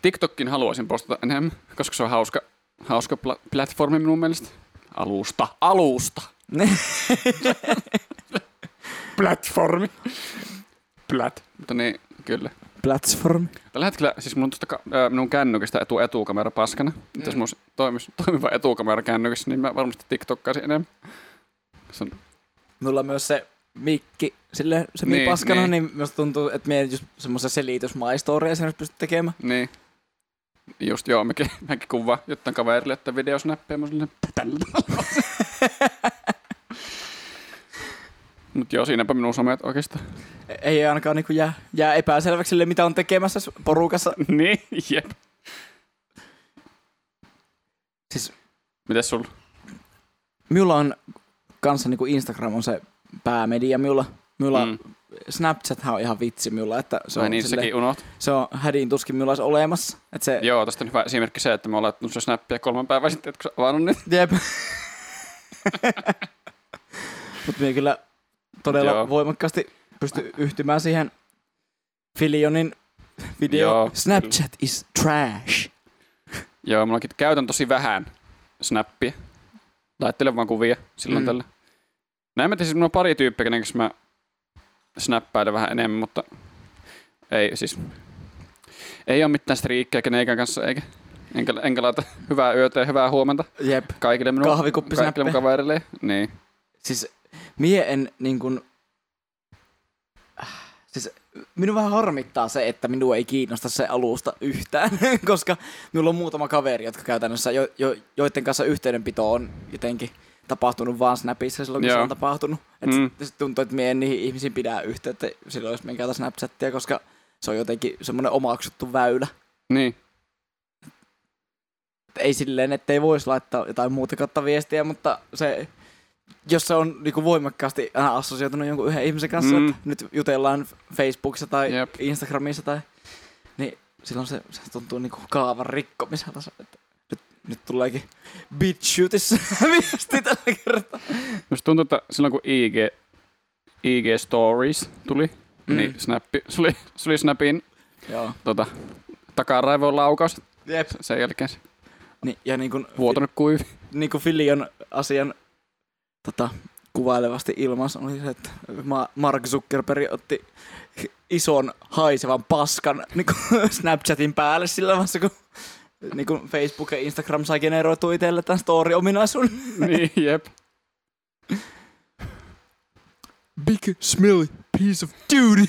TikTokin haluaisin postata enemmän, koska se on hauska, hauska pla- platformi minun mielestä. Alusta. Alusta. Platformi. Plat. Mutta niin, kyllä. Platform. Tällä hetkellä, siis mun tuosta ää, minun kännykästä etu etukamera paskana. Mm. Jos mun toimis, toimiva etukamera kännykässä, niin mä varmasti TikTokkaisin enemmän. Se on, Mulla on myös se mikki, sille se niin, paskana, niin. niin. minusta tuntuu, että me just semmoisen selitys My esimerkiksi pystyt tekemään. niin. Just joo, mäkin, mäkin kuvaan jotain kaverille, että videosnappeja. Mä silleen, tällä tavalla. Mut joo, siinäpä minun somet oikeastaan. Ei ainakaan niin jää, jää epäselväksi sille, mitä on tekemässä porukassa. niin, jep. Siis Mites sulla? minulla on kanssa niin Instagram on se päämedia. Minulla, minulla Mm. Snapchathan on ihan vitsi minulla, että se on, niin, sille, unoht. se on hädin tuskin olisi olemassa. Että se, Joo, tästä on hyvä esimerkki se, että mä oon laittanut se snappia kolmen päivän sitten, että kun sä avannut niin. Jep. Mutta minä kyllä todella Joo. Voimakkaasti pysty yhtymään siihen Filionin video. Joo, Snapchat is trash. Joo, mullakin käytän tosi vähän snappia. Laittelen vaan kuvia silloin mm. Tällä. Näin mä tiedän, siis mulla on pari tyyppiä, kenen kanssa mä snappailen vähän enemmän, mutta ei siis... Ei ole mitään striikkejä kenenkään kanssa, eikä, enkä, enkä laita hyvää yötä ja hyvää huomenta Jep. kaikille minun, Kahvikuppisnappeja. kaikille mun kavereille. Niin. Siis mie en niin kun... Siis minun vähän harmittaa se, että minua ei kiinnosta se alusta yhtään, koska minulla on muutama kaveri, jotka käytännössä, jo, jo, joiden kanssa yhteydenpito on jotenkin tapahtunut vaan Snapissa silloin, kun Joo. se on tapahtunut. Et Mm. mm. sit tuntuu, että mie en niihin ihmisiin pidä yhteyttä silloin, jos me käytä Snapchattia, koska se on jotenkin semmoinen omaksuttu väylä. niin. Et ei silleen, ettei voisi laittaa jotain muuta kautta viestiä, mutta se, jos se on niinku voimakkaasti aina assosioitunut jonkun yhden ihmisen kanssa, Mm. että nyt jutellaan Facebookissa tai Jep. Instagramissa tai, niin silloin se, se tuntuu niinku kaavan rikkomiselta. se, Että nyt, tuleekin bitchutissä viesti tällä kertaa. Musta tuntuu, että silloin kun IG, IG Stories tuli, mm. Niin Snappi, se oli, se oli Snapin Joo. tota, takaraivon laukaus. Jep. Sen jälkeen se Niin, ja niin kuin, vuotanut kuivi. niin kuin Filion asian tota, kuvailevasti ilmaus oli se, että Ma- Mark Zuckerberg otti ison haisevan paskan niin kuin Snapchatin päälle sillä vaiheessa, kun niin kuin Facebook ja Instagram sai generoitua itselle tämän story-ominaisuuden. niin, jep. Big smelly piece of duty.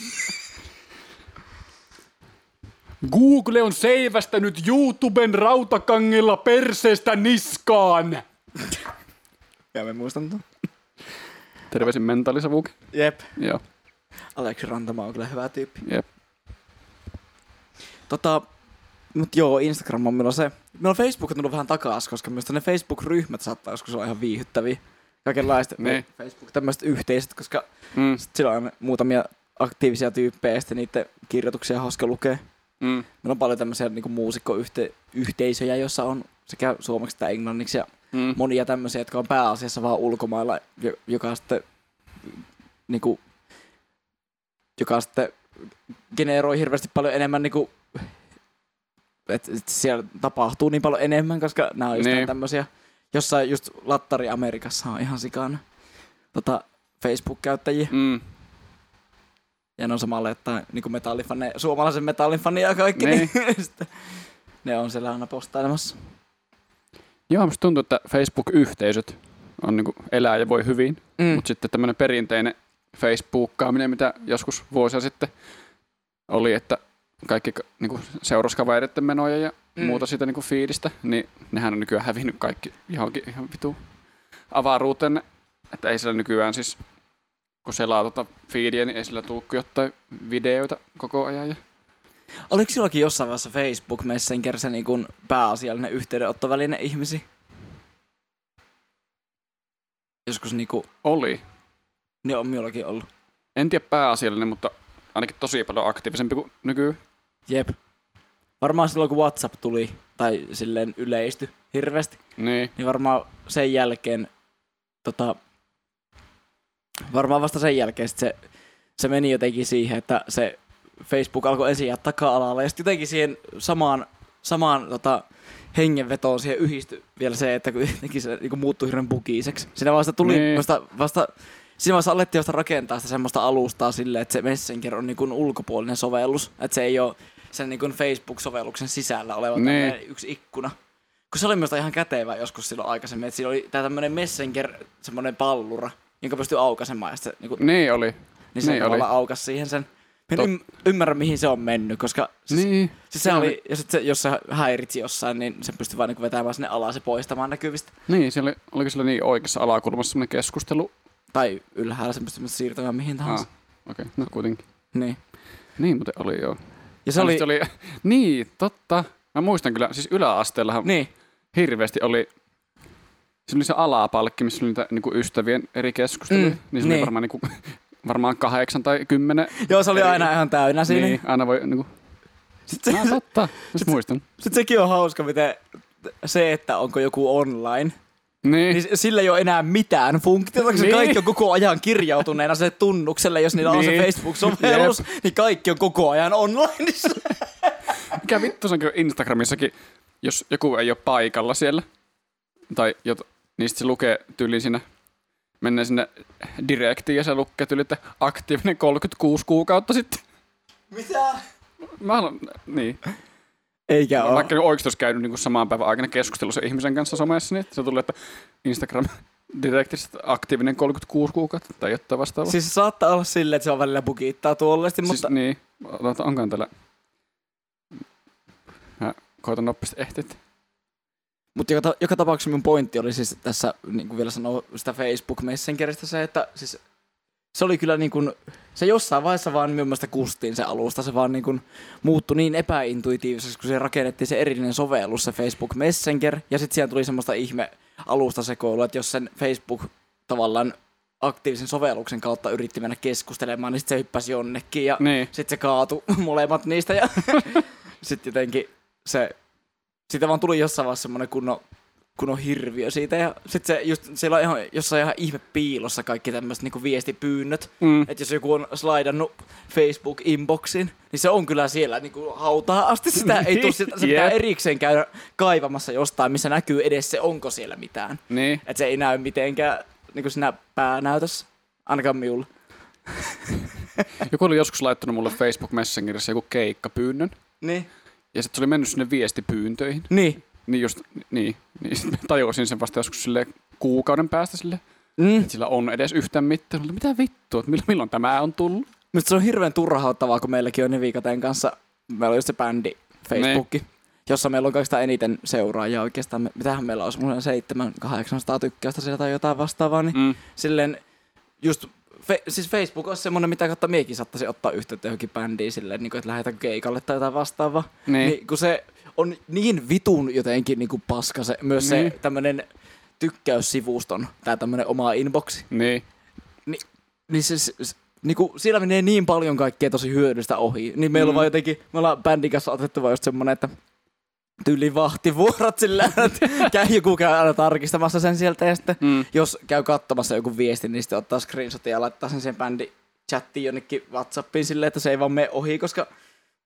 Google on seivästänyt YouTuben rautakangella perseestä niskaan. Ja me muistan tuon. Terveisin mentaalisavuke. Jep. Joo, Aleksi Rantamaa on kyllä hyvä tyyppi. jep. Tota, mut joo, Instagram on milloin se. Meillä on Facebook on tullut vähän takas, koska myös ne Facebook-ryhmät saattaa joskus olla ihan viihyttäviä. Kaikenlaista Niin. Facebook tämmöiset yhteisöt, koska Mm, sit sillä on muutamia aktiivisia tyyppejä ja sitten niiden kirjoituksia hauska lukea. mm, Meillä on paljon tämmöisiä niin muusikkoyhteisöjä, joissa on sekä suomeksi että englanniksi ja mm. monia tämmöisiä, jotka on pääasiassa vaan ulkomailla, jo- joka sitten niin kuin, joka sitten generoi hirveästi paljon enemmän niin kuin, että et siellä tapahtuu niin paljon enemmän, koska nämä on just Niin. niin. tämmöisiä, jossain just Lattari Amerikassa on ihan sikana tota, Facebook-käyttäjiä. Mm. Ja ne on samalla jotain niin metallifane, suomalaisen metallifania ja kaikki, niin, Niin. sitten ne on siellä aina postailemassa. Joo, musta tuntuu, että Facebook-yhteisöt on niinku elää ja voi hyvin, Mm. mutta sitten tämmöinen perinteinen Facebookkaaminen, mitä joskus vuosia sitten oli, että kaikki ka- niinku seuraskavereiden menoja ja Mm. muuta siitä niinku fiidistä, niin nehän on nykyään hävinnyt kaikki johonkin ihan vitu avaruuteen. Että ei siellä nykyään siis, kun selaa tota fiidiä, niin ei sillä kuin jotain videoita koko ajan. Ja... Oliko sinullakin jossain vaiheessa Facebook Messenger se niin kuin pääasiallinen yhteydenottoväline ihmisi? Joskus niinku, Oli. niin on minullakin ollut. En tiedä pääasiallinen, mutta ainakin tosi paljon aktiivisempi kuin nykyään. Jep. Varmaan silloin kun WhatsApp tuli, tai silleen yleisty hirveästi, Niin. niin varmaan sen jälkeen, tota, varmaan vasta sen jälkeen sit se, se meni jotenkin siihen, että se Facebook alkoi ensin jää taka-alalle, ja sitten jotenkin siihen samaan, samaan tota, hengenvetoon siihen yhdistyi vielä se, että kun jotenkin se niin muuttui hirveän bukiiseksi. Siinä vasta tuli Niin. vasta, vasta Siinä vaiheessa alettiin vasta rakentaa sitä semmoista alustaa silleen, että se Messenger on niin ulkopuolinen sovellus. Että se ei ole sen niin Facebook-sovelluksen sisällä oleva Niin. yksi ikkuna. Kun se oli minusta ihan kätevä joskus silloin aikaisemmin, että siinä oli tää tämmöinen Messenger, semmoinen pallura, jonka pystyi aukaisemaan ja sitten se, niin, kuin, Niin oli. niin se niin tavallaan aukas siihen sen. Mä en Tot- ym- ymmärrä, mihin se on mennyt, koska siis, Niin. siis se oli, ja sitten se, jos se häiritsi jossain, niin se pystyi vaan niin vetämään sinne alas ja poistamaan näkyvistä. Niin, siellä oli, oliko siellä niin oikeassa alakulmassa semmoinen keskustelu? Tai ylhäällä se pystyi siirtämään mihin tahansa. Ah, okei, okay. no kuitenkin. Niin. Niin muuten oli joo. Ja se oli, oli... Niin, totta. Mä muistan kyllä, siis yläasteellahan niin, hirveästi oli, se oli se alapalkki, missä oli niitä niinku ystävien eri keskusteluja. Mm, niin se niin. oli varmaan, niinku, varmaan kahdeksan tai kymmenen. joo se oli eri- aina ihan täynnä siinä. Niin, aina voi niinku, Sitten, no totta, jos muistan. sitten sekin on hauska, miten se, että onko joku online, Niin, niin sillä ei ole enää mitään funktiota, koska Niin. kaikki on koko ajan kirjautuneena se tunnukselle, jos niillä on se Niin. Facebook-sovellus, niin kaikki on koko ajan onlineissa. mikä vittu se on Instagramissakin, jos joku ei ole paikalla siellä, tai jot, niin sit se lukee tyyliin siinä, menee sinne direktiin ja se lukee tyyliin, että aktiivinen 36 kuukautta sitten. Mitä? Mä haluan, niin. Eikä ole. Vaikka oikeasti olisi käynyt niin samaan päivän aikana keskustelussa ihmisen kanssa somessa, niin se tulee, että Instagram direktistä aktiivinen 36 kuukautta tai jotain vastaavaa. Siis saattaa olla silleen, että se on välillä bugittaa tuollaisesti, siis mutta niin, Ota, onkohan täällä... Mä koitan nopeasti ehtiä. Mutta joka, joka tapauksessa mun pointti oli siis tässä, niin kuin vielä sanoa sitä Facebook Messengeristä se, että siis se oli kyllä niin kuin, se jossain vaiheessa vaan minun mielestä kustiin se alusta, se vaan niin kuin muuttui niin epäintuitiiviseksi, kun se rakennettiin se erillinen sovellus, se Facebook Messenger, ja sitten siihen tuli semmoista ihme alustasekoilua, että jos sen Facebook tavallaan aktiivisen sovelluksen kautta yritti mennä keskustelemaan, niin sitten se hyppäsi jonnekin, ja Niin, sitten se kaatui molemmat niistä ja sitten jotenkin se, siitä vaan tuli jossain vaiheessa semmoinen kunnon, kunnon hirviö siitä ja sitten se just, siellä on ihan, jossain ihan ihme piilossa kaikki tämmöiset niinku viestipyynnöt, mm, että jos joku on slaidannut Facebook-inboxin, niin se on kyllä siellä niinku hautaa asti, sitä ei tule, sitä, se pitää Jep. erikseen käydä kaivamassa jostain, missä näkyy edes se, onko siellä mitään. niin. Että se ei näy mitenkään niinku siinä päänäytössä, ainakaan minulla. Joku oli joskus laittanut mulle Facebook Messengerissä joku keikkapyynnön. Niin. Ja sitten se oli mennyt sinne viestipyyntöihin. Niin. Niin just, niin. niin sit mä tajusin sen vasta joskus silleen kuukauden päästä silleen, Mm. että sillä on edes yhtään mitään. Olin, Mitä vittua, että milloin, milloin tämä on tullut? Mutta se on hirveän turhauttavaa, kun meilläkin on Nevikateen kanssa, meillä on just se bändi Facebookki, jossa meillä on kaikista eniten seuraajia oikeastaan. Me- Mitähän meillä on, semmoinen 700-800 tykkäystä sieltä tai jotain vastaavaa, niin Mm. silleen just, fe, siis Facebook on semmoinen, mitä kautta miekin saattaisi ottaa yhteyttä johonkin bändiin silleen, niin kuin, että lähdetään keikalle tai jotain vastaavaa. Niin. Niin, kun se on niin vitun jotenkin niin kuin paska se, myös Niin. se tämmöinen tykkäyssivuston, tää tämmöinen oma inboxi, Niin. niin se, se, se niinku, siellä menee niin paljon kaikkea tosi hyödyllistä ohi. Niin meillä on Mm. vaan jotenkin, me ollaan bändin kanssa otettu vaan just semmonen, että tyyli vahtivuorot sillä, että käy, joku käy aina tarkistamassa sen sieltä ja sitten Mm. jos käy katsomassa joku viesti, niin sitten ottaa screenshotin ja laittaa sen sen bändin chattiin jonnekin Whatsappiin silleen, että se ei vaan mene ohi, koska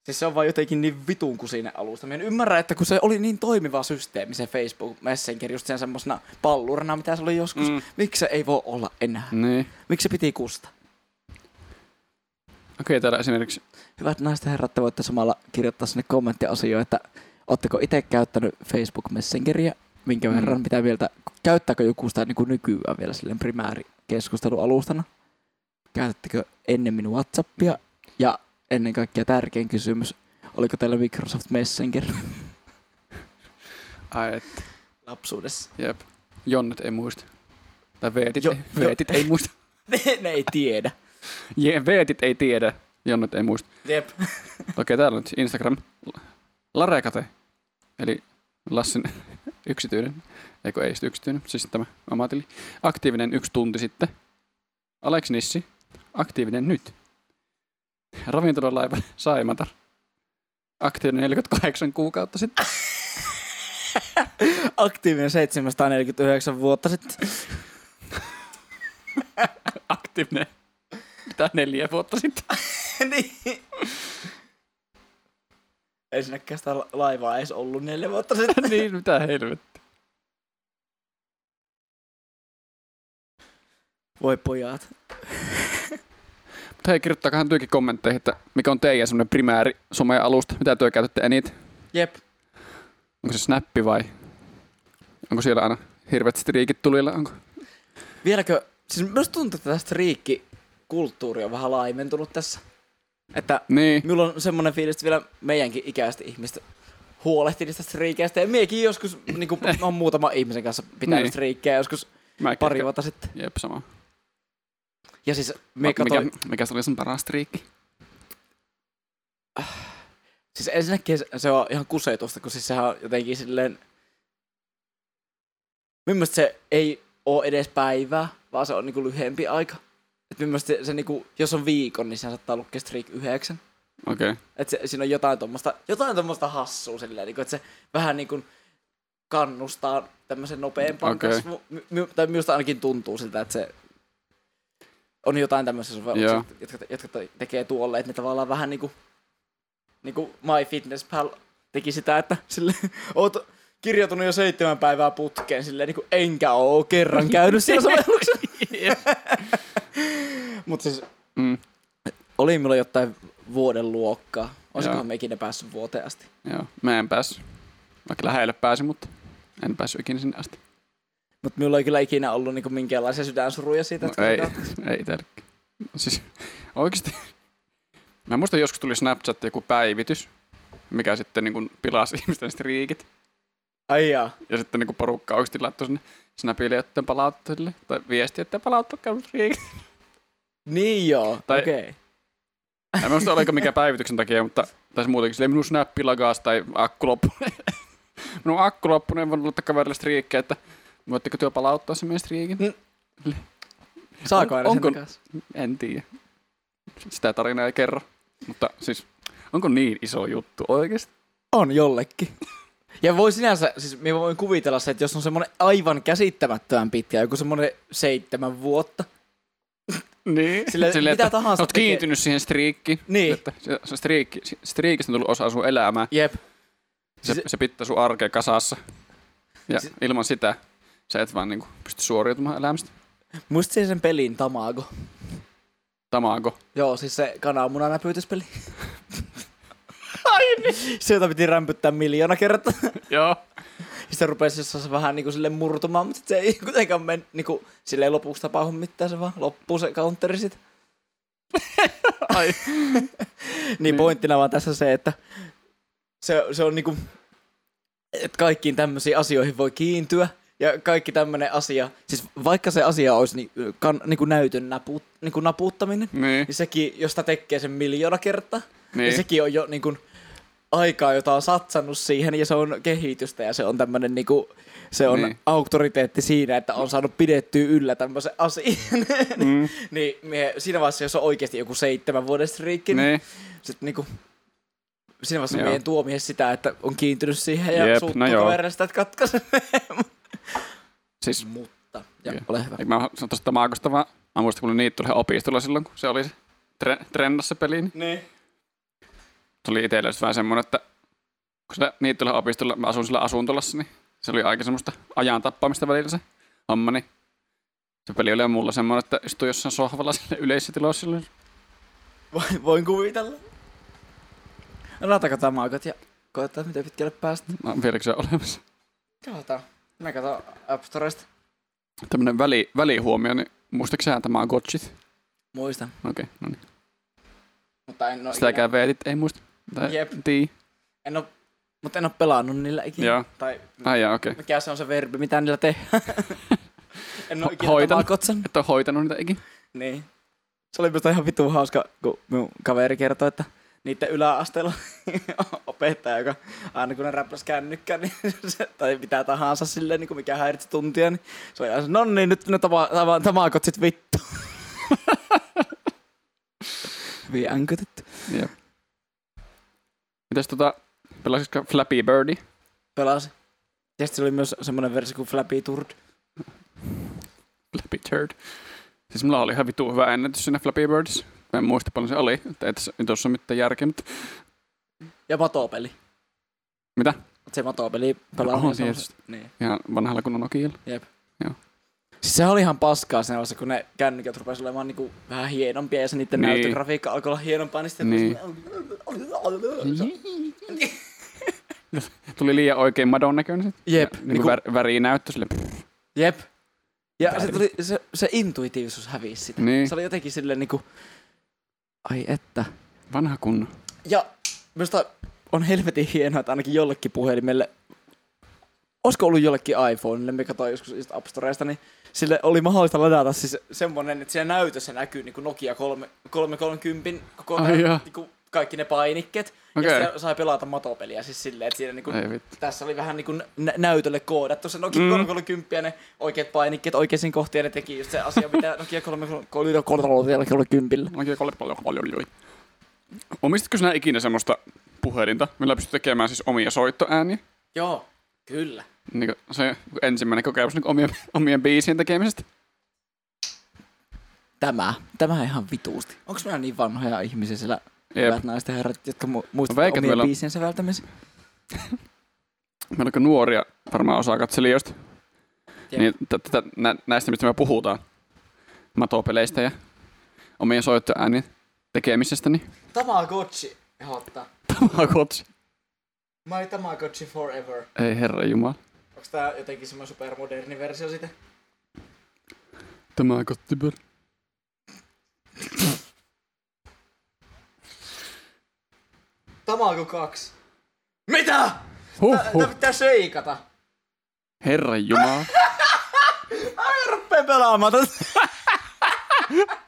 Siis se on vaan jotenkin niin vitun kusinen alusta. Mä en ymmärrä, että kun se oli niin toimiva systeemi, se Facebook Messenger, just sen semmosena pallurina, mitä se oli joskus. Mm. Miksi se ei voi olla enää? Niin. Miksi se piti kusta? Okei, täällä esimerkiksi Hyvät naiset ja herrat, te voitte samalla kirjoittaa sinne kommenttiasioita, että ootteko itse käyttänyt Facebook Messengeria, minkä Mm. verran, mitä mieltä, käyttääkö joku sitä niin kuin nykyään vielä silleen primäärikeskustelualustana? Käytättekö ennemmin Whatsappia? Ja ennen kaikkea tärkein kysymys, oliko teillä Microsoft Messenger Ai, että lapsuudessa? jep. Jonnet ei muista. Tai veetit, Jo- jo, ei, veetit ei muista. Ne, ne ei tiedä. Je, veetit ei tiedä. Jonnet ei muista. Jep. Okei, täällä on nyt Instagram. Larekate. Eli Lassin yksityinen. Eikö ei sit yksityinen, siis tämä oma tili. Aktiivinen yksi tunti sitten. Alex Nissi. Aktiivinen nyt. Ravintolalaiva Saimatar. Aktiivinen 48 kuukautta sitten. Aktiivinen 749 vuotta sitten. Aktiivinen. Mitä neljä vuotta sitten. niin. Ei sinnekään sitä la- laivaa edes ollut neljä vuotta sitten. niin, mitä helvettiä. Voi pojat. Mutta hei, kirjoittaakohan työkin kommentteihin, että mikä on teidän semmoinen primääri some-alusta, mitä työ käytätte eniten? Jep. Onko se Snappi vai onko siellä aina hirveät striikit tulilla? Onko? Vieläkö, siis myös tuntuu, että tästä riikki-kulttuuri on vähän laimentunut tässä. Että Niin, minulla on semmoinen fiilis, että vielä meidänkin ikäistä ihmistä huolehtii niistä striikeistä. Ja miekin joskus, niin kuin on muutama ihmisen kanssa pitänyt Niin. striikkejä joskus mä pari vuotta sitten. Jep, sama. Ja siis me mikä, katsoin, mikä se oli sun paras striikki? siis ensinnäkin se- se on ihan kusetusta, kun siis sehän on jotenkin silleen... Mielestäni se ei ole edes päivää, vaan se on niinku lyhyempi aika. Et mielestäni se, se niinku, jos on viikon, niin se saattaa lukea streak yhdeksän. Okei. Okay. Että se, siinä on jotain tuommoista jotain tommoista hassua silleen, niin että se vähän niin kuin kannustaa tämmöisen nopeampaan okay. kasvuun. My, my, tai minusta ainakin tuntuu siltä, että se on jotain tämmöisiä sovelluksia, jotka, jotka te- tekee tuolle, että ne tavallaan vähän niin kuin, niin kuin MyFitnessPal teki sitä, että sille oot kirjautunut jo seitsemän päivää putkeen silleen, niin kuin enkä oo kerran käynyt siellä sovelluksessa. Mutta siis Mm, oli minulla jotain vuoden luokkaa. Olisikohan me ikinä päässyt vuoteen asti? joo. Mä en päässyt. Vaikka lähelle pääsin, mutta en päässyt ikinä sinne asti. Mutta minulla ei kyllä ikinä ollut niinku minkäänlaisia sydänsuruja siitä, No, ei, ei tälläkin. Siis oikeesti. Mä muistan joskus tuli Snapchat joku päivitys, mikä sitten niin kuin pilasi ihmisten striikit. Ai jaa. Ja sitten niin porukka oikeasti laittoi sinne Snapille, että palauttele, tai viesti, että palauttakaa striikit. Niin joo, Tai- okei. Okay. En muista oliko mikä päivityksen takia, mutta tai muutenkin silleen minun snappi lagas tai akku loppu. minun akku loppu, niin en voinut laittaa kaverille striikkejä, että voitteko työ palauttaa sen meidän striikin? Mm. Saako On- aina onko- sen? En tiedä. Sitä tarinaa ei kerro. Mutta siis, onko niin iso juttu oikeasti? On jollekin. Ja voi sinänsä, siis minä voin kuvitella se, että jos on semmoinen aivan käsittämättömän pitkä, joku semmoinen seitsemän vuotta. Niin. Sille mitä tahansa Olet tekee- kiintynyt siihen striikkiin. Niin. Että se, se striikki, striikistä on tullut osa sun elämää. Jep. Se, Siis- se pitää sun arkea kasassa. Ja Si- ilman sitä sä et vaan niinku pysty suoriutumaan elämästä. Muistat sen pelin Tamago? Tamago. Joo, siis se kananmunanäpytyspeli. Ai niin. Se, jota piti rämpyttää miljoona kertaa. Joo. Sitten rupesi jossain vähän niinku sille murtumaan, mutta se ei kuitenkaan men, niinku, silleen lopuksi tapahdu mitään, se vaan loppuu se counteri sit. Ai. Niin pointtina vaan tässä se, että se, se on niinku, että kaikkiin tämmöisiin asioihin voi kiintyä. Ja kaikki tämmöinen asia, siis vaikka se asia olisi ni, kan, niinku näytön napu, niinku naputtaminen, Niin. niin sekin, jos sitä tekee sen miljoona kertaa, niin. Niin. niin sekin on jo niinku, aikaa, jota on satsannut siihen, ja se on kehitystä, ja se on tämmöinen niinku, se on Niin. niin. auktoriteetti siinä, että on saanut pidettyä yllä tämmöisen asian. Mm. niin mie, siinä vaiheessa, jos on oikeasti joku seitsemän vuoden striikki, niin Niin. sit niinku, siinä vaiheessa meidän tuomie sitä, että on kiintynyt siihen ja Jep, suuttuu no kaverille sitä, että katkaise. Siis, Mutta, ja, Joo. ole hyvä. eikö mä sanon tosta Tamagosta vaan, mä muistan kun niitä tuli opistolla silloin, kun se oli se tre, trendassa se peli. Niin. Niin. se oli itsellä sitten vähän semmoinen, että kun sillä Niittylän opistolla, mä asun sillä asuntolassa, niin se oli aika semmoista ajan tappamista välillä se homma, niin se peli oli mulla semmoinen, että istui jossain sohvalla sille yleisissä tiloissa silloin. Voin, voin kuvitella. Ratako tamakot ja koetaan miten pitkälle päästä. No, vieläkö se on olemassa? Katsotaan. Mä katson App Storesta. Tämmönen väli, välihuomio, niin muistatko sä tämä on Gotchit? Muistan. Okei, okay, no niin. Mutta en oo Sitäkään veetit, ei muista. Tai Jep. Tii. En oo, mutta en oo pelannut niillä ikinä. Joo. Tai Ai jaa, okei. Okay. mikä se on se verbi, mitä niillä tehdään. en oo ikinä hoitanut. tamakotsan. Et ole hoitanut niitä ikinä. Niin. Se oli minusta ihan vitun hauska, kun minun kaveri kertoi, että niiden yläasteella opettaja, joka aina kun ne räpläs kännykkää, niin se, tai mitä tahansa silleen, niin kuin mikä häiritsi tuntia, niin se oli aina se, no niin, nyt ne tama, tama, tamakot sit vittu. Hyvin änkytetty. Jep. Mitäs tota, pelasitko Flappy Birdie? Pelasi. Ja sitten oli myös semmoinen versio kuin Flappy Turd. Flappy Turd. Siis mulla oli ihan vitu hyvä ennätys siinä Flappy Birdissä. Mä en muista paljon se oli, että ei tuossa mitään järkeä, mutta Ja matopeli. mitä? Se matopeli pelaa. Niin on tietysti. Niin. Ihan vanhalla kunnon Nokialla. Siis se oli ihan paskaa siinä vaiheessa, kun ne kännykät rupesi olemaan niinku vähän hienompia ja se niiden Niin. niin. näyttögrafiikka alkoi olla hienompaa, niin sitten Niin. niin. Tuli liian oikein madon näköinen. sit. Jep, Ja, niinku- niinku väri, väri näyttö sille. Jep. Ja se, tuli, se, se intuitiivisuus hävisi sitä. Niin. Se oli jotenkin silleen niinku, ai että. Vanha kunnon. Ja minusta on helvetin hienoa, että ainakin jollekin puhelimelle, olisiko ollut jollekin iPhoneille, me katsoin joskus App Storesta, niin sille oli mahdollista ladata siis semmonen, että siinä näytössä näkyy niin Nokia 3, 330 koko Ai niin kaikki ne painikkeet. Okei. Ja sai pelata matopeliä siis silleen, että siinä niin vittu. tässä oli vähän niin kuin nä- näytölle koodattu se Nokia Mm. 330 ja ne oikeat painikkeet oikeisiin kohtiin ja ne teki just se asia, mitä Nokia 330 Oikein paljon paljon paljon paljon. Omistitko sinä ikinä semmoista puhelinta, millä pystyt tekemään siis omia soittoääniä? Joo, kyllä. Niin se ensimmäinen kokemus niin omien, omien biisien tekemisestä. Tämä, tämä ihan vituusti. Onko meillä niin vanhoja ihmisiä siellä, Jep. hyvät naiset ja herrat, jotka mu- muistavat omien meillä on- biisien säveltämisen? Meillä on nuoria varmaan osaa katselijoista. Jep. Niin t- t- nä- näistä, mistä me puhutaan. Matopeleistä ja omien soittoäänien tekemisestä, niin Tamagotchi ehdottaa. kotsi. My Tamagotchi Forever. Ei herra jumala. Onko tää jotenkin semmoinen supermoderni versio siitä? Tämä on kottipyörä. Tamago 2. Mitä? Huhhuh. tää pitää seikata. Herra jumala. Ai ruppee pelaamaan tätä.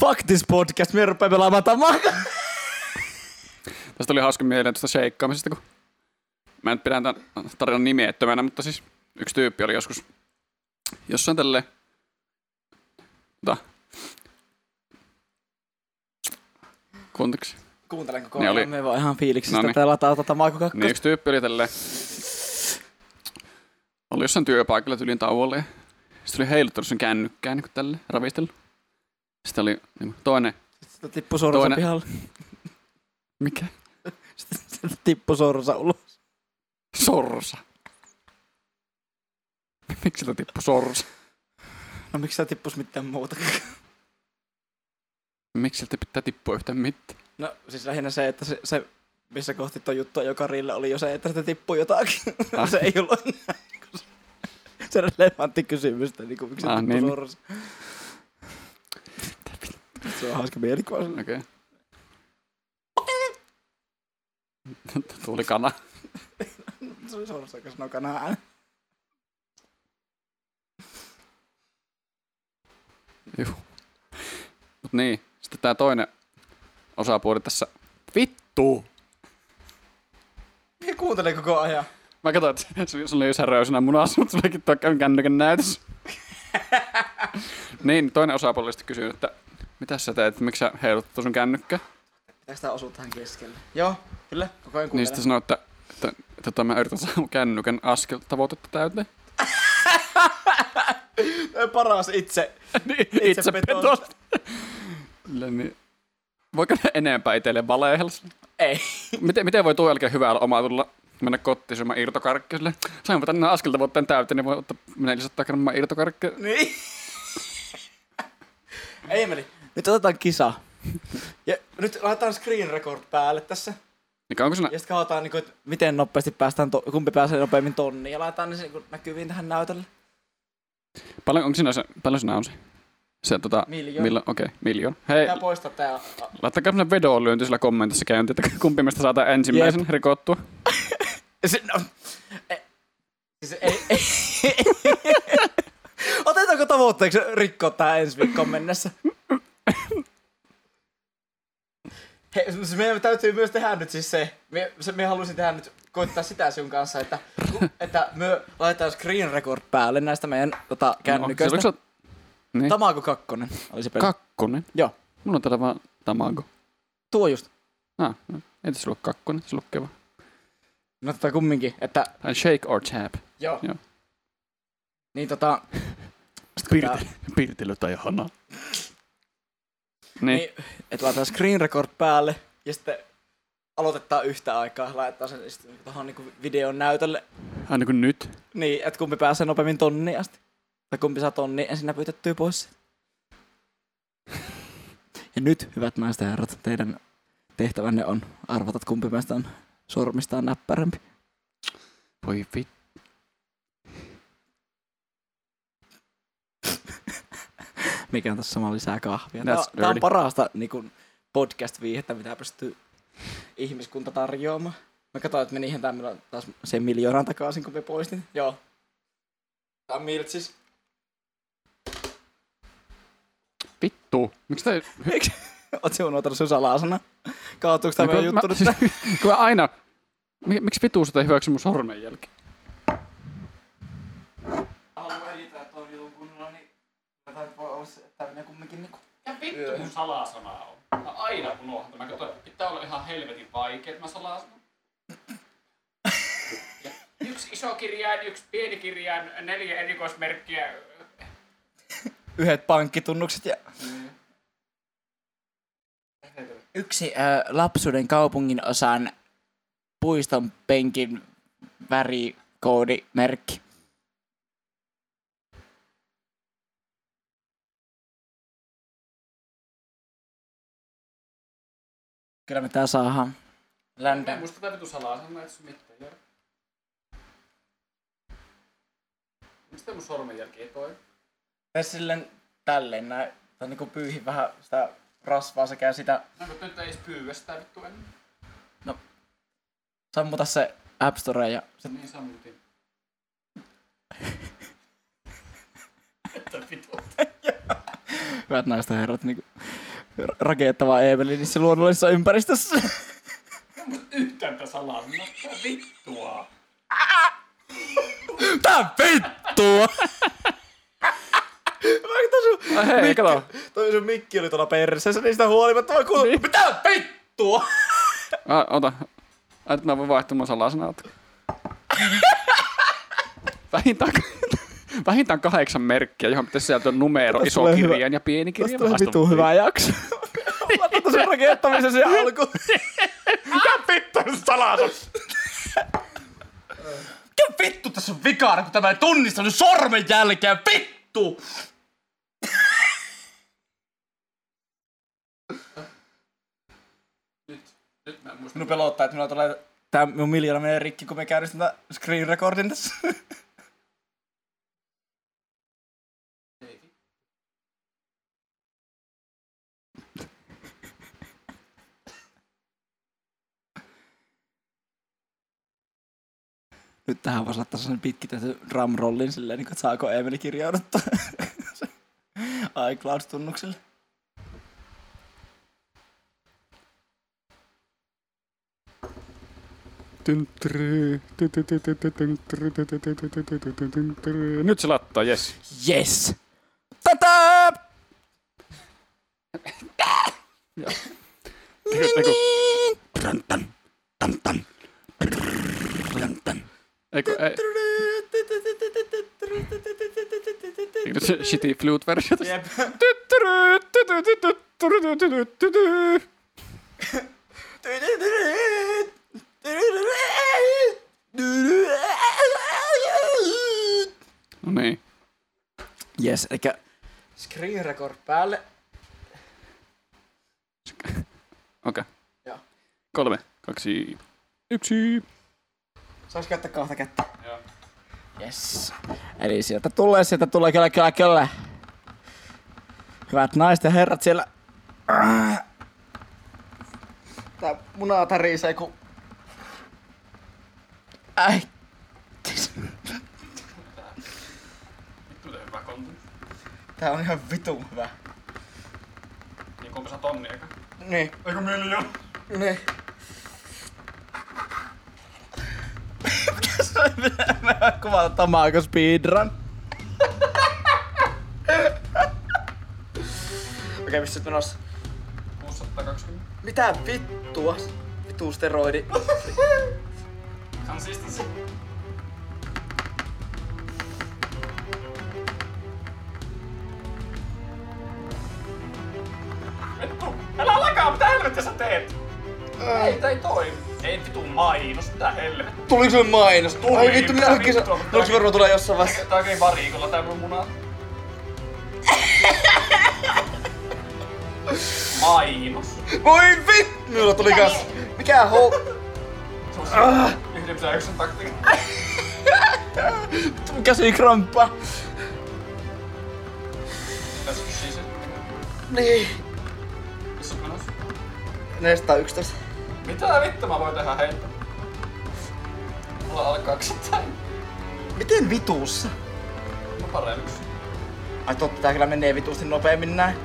Fuck this podcast, me ruppee pelaamaan Tamago. Tästä oli hauska mieleen tuosta sheikkaamisesta, kun mä en pidä tämän tarinan nimeettömänä, mutta siis yksi tyyppi oli joskus jossain tälle tota, kuntiksi. Kuuntelen koko ajan, oli- me vaan ihan fiiliksistä, Noniin. lataa tota Tamago 2. Niin yksi tyyppi oli tälle oli jossain työpaikalla tyylin tauolla ja sitten oli heiluttanut sen kännykkää niin tälle ravistellut. Sitten oli niin toinen, Sitten tippu sorsa Toinen- pihalle. mikä? Sitten tippu sorsa ulos. Sorsa. Miksi sillä tippui sorsa? No miksi sä tippus mitään muuta? Miksi siltä pitää tippua yhtään mitään? No siis lähinnä se, että se, se missä kohti tuon juttua joka rille oli jo se, että sitä tippui jotakin. Ah. se ei ollut enää niinku se- relevantti kysymys, että niinku, miksi se Ah, tippui niin. sorsa. Se on hauska mielikuva. Okei. Tuli kana. Se oli sorsa, joka sanoo kanaa ääni. Juh. Mut niin, sitten tää toinen osapuoli tässä. Vittu! Minä kuuntelen koko ajan. Mä katsoin, että se se oli säröisenä munassa, mutta sullakin tuo kännykän näytös. niin, toinen osapuoli sitten kysyy, että mitä sä teet, miksi sä heiluttat sun kännykkää? Pitääkö tää osua tähän keskelle? Joo, kyllä. Koko ajan Niin kuuntelen. sitten sanoi, että, että, että, että mä yritän saada mun kännykän askel tavoitetta täyteen. Paras itse. niin, Itse itse petos. petos. Kyllä niin. voiko ne enempää itselleen valehdella? Ei. Miten, miten voi tuo jälkeen hyvällä omatulla mennä kotiin syömään irtokarkkia sille? Sainpa tänne askelta vuoteen täyteen, niin voi ottaa, minä lisätä grammaa irtokarkkia. Niin. Eemeli, nyt otetaan kisa. Ja nyt laitetaan screen record päälle tässä. Mikä onko siinä? Ja sitten katsotaan, niin kuin, että miten nopeasti päästään, to- kumpi pääsee nopeammin tonniin. Ja laitetaan ne niin näkyviin tähän näytölle. Paljon, onko siinä se, paljon siinä on se? Se tota, Miljoona. Millo, okei, okay, miljoona. Hei, Ja poistaa tää. laittakaa sellainen vedonlyönti sillä kommentissa käynti, että kumpi meistä saadaan ensimmäisen Jep. rikottua. Se, no, ei, siis ei, ei, Otetaanko tavoitteeksi rikkoa tää ensi viikkoon mennessä? Hei, siis meidän täytyy myös tehdä nyt siis se, me, se, me halusin tehdä nyt, koittaa sitä sun kanssa, että, että me laitetaan screen record päälle näistä meidän tota, kännyköistä. No, niin. Tamago kakkonen oli se peli. kakkonen. Joo, Mulla on täällä vaan Tamago. tuo just. Ah, no, ei tässä lue kakkonen, se lukee vaan. No tota kumminkin, että Tai shake or tap. joo. Joo. Niin tota, Pirtely, pirtely tai hana. Niin. Niin, että laitetaan screen record päälle ja sitten aloitetaan yhtä aikaa, laitetaan sen sitten tuohon niinku videon näytölle. Aina kuin nyt. Niin, että kumpi pääsee nopeammin tonniin asti. Tai kumpi saa tonni ensin näpytettyä pois. Ja nyt, hyvät naiset ja herrat, teidän tehtävänne on arvata, että kumpi meistä on sormistaan näppärämpi. Voi vit. Mikä on tässä sama lisää kahvia. That's Tää, tää on parasta niin kuin podcast-viihettä, mitä pystyy ihmiskunta tarjoamaan. Mä katsoin, että meni ihan tämmöllä taas sen miljoonan takaisin, kun me poistin. Joo. Tää on miltsis. Vittu. Miksi tää... Miksi? Oot se unohtanut sun salasana? Kaatuuko tämä kun juttu mä, nyt? siis, kun mä aina... Mik, miksi vitu sitä ei hyväksy mun sormenjälki? Haluan editää tuon jutun kunnolla, niin tämä voi olla se, että minä kumminkin niinku... Ja vittu mun salasana on. Mä aina unohdan. Että pitää olla ihan helvetin vaikeet mä salasana. Yksi iso kirjain, yksi pieni kirjain, neljä erikoismerkkiä. Yhdet pankkitunnukset ja... Yksi äh, lapsuuden kaupungin osan puiston penkin värikoodimerkki. Kyllä me tää saadaan. Ländä. muista tätä vitu salasana, et sun mitään. Jörg. Mistä mun sormenjälki ei toi? Tee silleen tälleen näin. Tai niinku pyyhi vähän sitä rasvaa sekä sitä. Mä en nyt ei edes pyyä sitä vittu ennen. Sammuta se App Store ja Se niin sammutin. Että vittu. hyvät naiset ja herrat niinku rakentava Evelinissä luonnollisessa ympäristössä. Yhtään tätä salasana. Mitä vittua? Tää vittua! Sun, Ai hei, kato. toi sun mikki oli tuolla perseessä, niin sitä huolimatta mä kuulin, mitä vittua? Ah, ota. Ai, että mä voin vaihtaa mun salasanat. Vähintään, vähintään kahdeksan merkkiä, johon pitäisi sieltä numero, Tästä iso kirjain ja pieni Tästä kirjain. tulee vitu hyvä jakso. Laita sen rakentamisen se alku. Mitä vittu salasana? Mikä vittu tässä on vikana, kun tämä ei tunnistanut sormenjälkeä, vittu! Nyt mä en muista. Minun pelottaa, että minulla tulee tää minun miljoona menee rikki, kun me käynnistetään screen recordin tässä. Nyt tähän voisi laittaa sellainen pitkitetty drumrollin silleen, niin kuin, että saako Emeli kirjauduttaa iCloud-tunnukselle. Nyt se lattaa, jes. Yes! Tätä! Eikö, ei, eikö se shitty flute versio tässä? Jep. No niin. Yes, eli screen record päälle. Okei. Okay. Joo. Kolme, kaksi, yksi. Saanko käyttää kahta kättä? Joo. Yes. Eli sieltä tulee, sieltä tulee kyllä, kyllä, kyllä. Hyvät naiset ja herrat siellä. Tää munaa tärisee ku... Äi. Vittu hyvä kontentti. Tää on ihan vitun hyvä. Niin kumpi saa tonni eka? Niin. Eiku miljoona. Niin. Mikä se on? Mä kuvata Tamako speedrun. Okei, missä oot menossa? 620. Mitä vittua? Vitu steroidi. Consistency. Vittu! Älä lakaa, mitä helvettiä sä teet? Ei, tää ei toimi. Ei vitu mainos, mitä helvettiä. Tuliko sulle mainos? Tuli, Ai vittu, mitä minä oikein vittua, sa- mutta Oliko se varmaan tulee jossain vaiheessa? Tää oikein varikolla tää mun munaa. Mainos. Voi vittu! Minulla tuli kas... Mikä ho... Ah. Yksin taktiikka. Käsi kramppaa. Tässä siis. Niin. Missä on menossa? 411. Mitä vittu mä voin tehdä heiltä? Mulla on alle 200. Miten vituussa? Mä paremmiksi. Ai totta, tää kyllä menee vituusti nopeammin näin.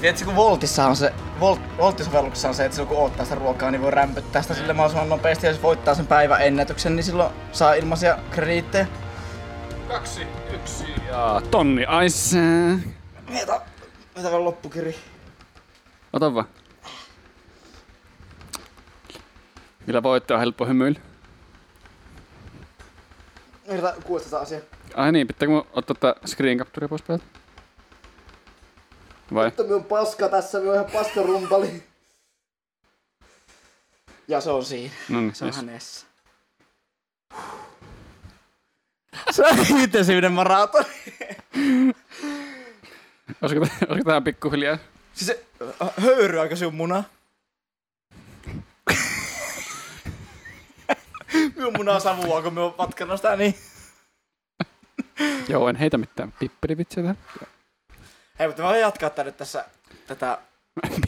Tiedätkö, kun Voltissa on se, Volt, Volttisovelluksessa on se, että silloin kun oottaa sitä ruokaa, niin voi rämpöttää sitä sille mahdollisimman nopeasti. Ja jos voittaa sen päivän ennätyksen, niin silloin saa ilmaisia krediittejä. Kaksi, yksi. Ja tonni ice. Mieta, mieta vielä loppukiri. Ota vaan. Kyllä voitte on helppo hymyillä. Kuulostaa tätä asiaa. Ai niin, pitääkö mun ottaa tää screen capture pois päältä? Vai? Mutta minun paska tässä, minun ihan paskarumpali. Ja se on siinä. No niin, Se on yes. hänessä. Se on intensiivinen maraton. Olisiko, olisiko tähän pikkuhiljaa? Siis se äh, höyryääkö sinun muna? minun muna savuaa, kun minä oon vatkanut sitä niin. Joo, en heitä mitään pippelivitsiä tähän. Hei, mutta mä voin jatkaa tää nyt tässä tätä...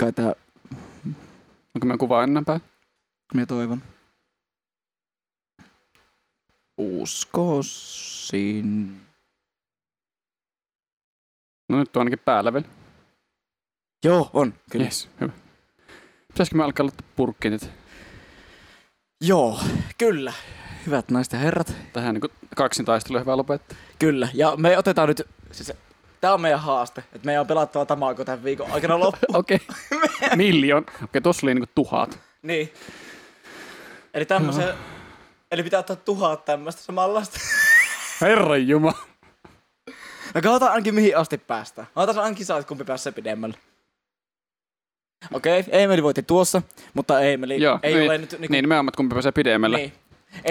Kai tää... Onko mä kuvaa enempää? Minä toivon. Uskoisin. No nyt on ainakin päällä vielä. Joo, on. Kyllä. Yes, hyvä. Pitäisikö mä alkaa laittaa purkkiin nyt? Joo, kyllä. Hyvät naiset ja herrat. Tähän niin kaksin taistelu hyvä lopettaa. Kyllä. Ja me otetaan nyt... Siis, tää on meidän haaste. Että meidän on pelattava Tamako tämän viikon aikana loppu. Okei. Okay. Miljoon. Okei, okay, tossa oli niinku tuhat. niin. Eli tämmösen... Eli pitää ottaa tuhat tämmöstä samanlaista. Herran juma. No katsotaan ainakin mihin asti päästään. Otetaan ainakin saa, että kumpi pääsee pidemmälle. Okei, okay, Eemeli voitti tuossa, mutta Eemeli Joo, ei niin, ole nyt... Niin, Niin, nimenomaan, kumpi pääsee pidemmälle. niin.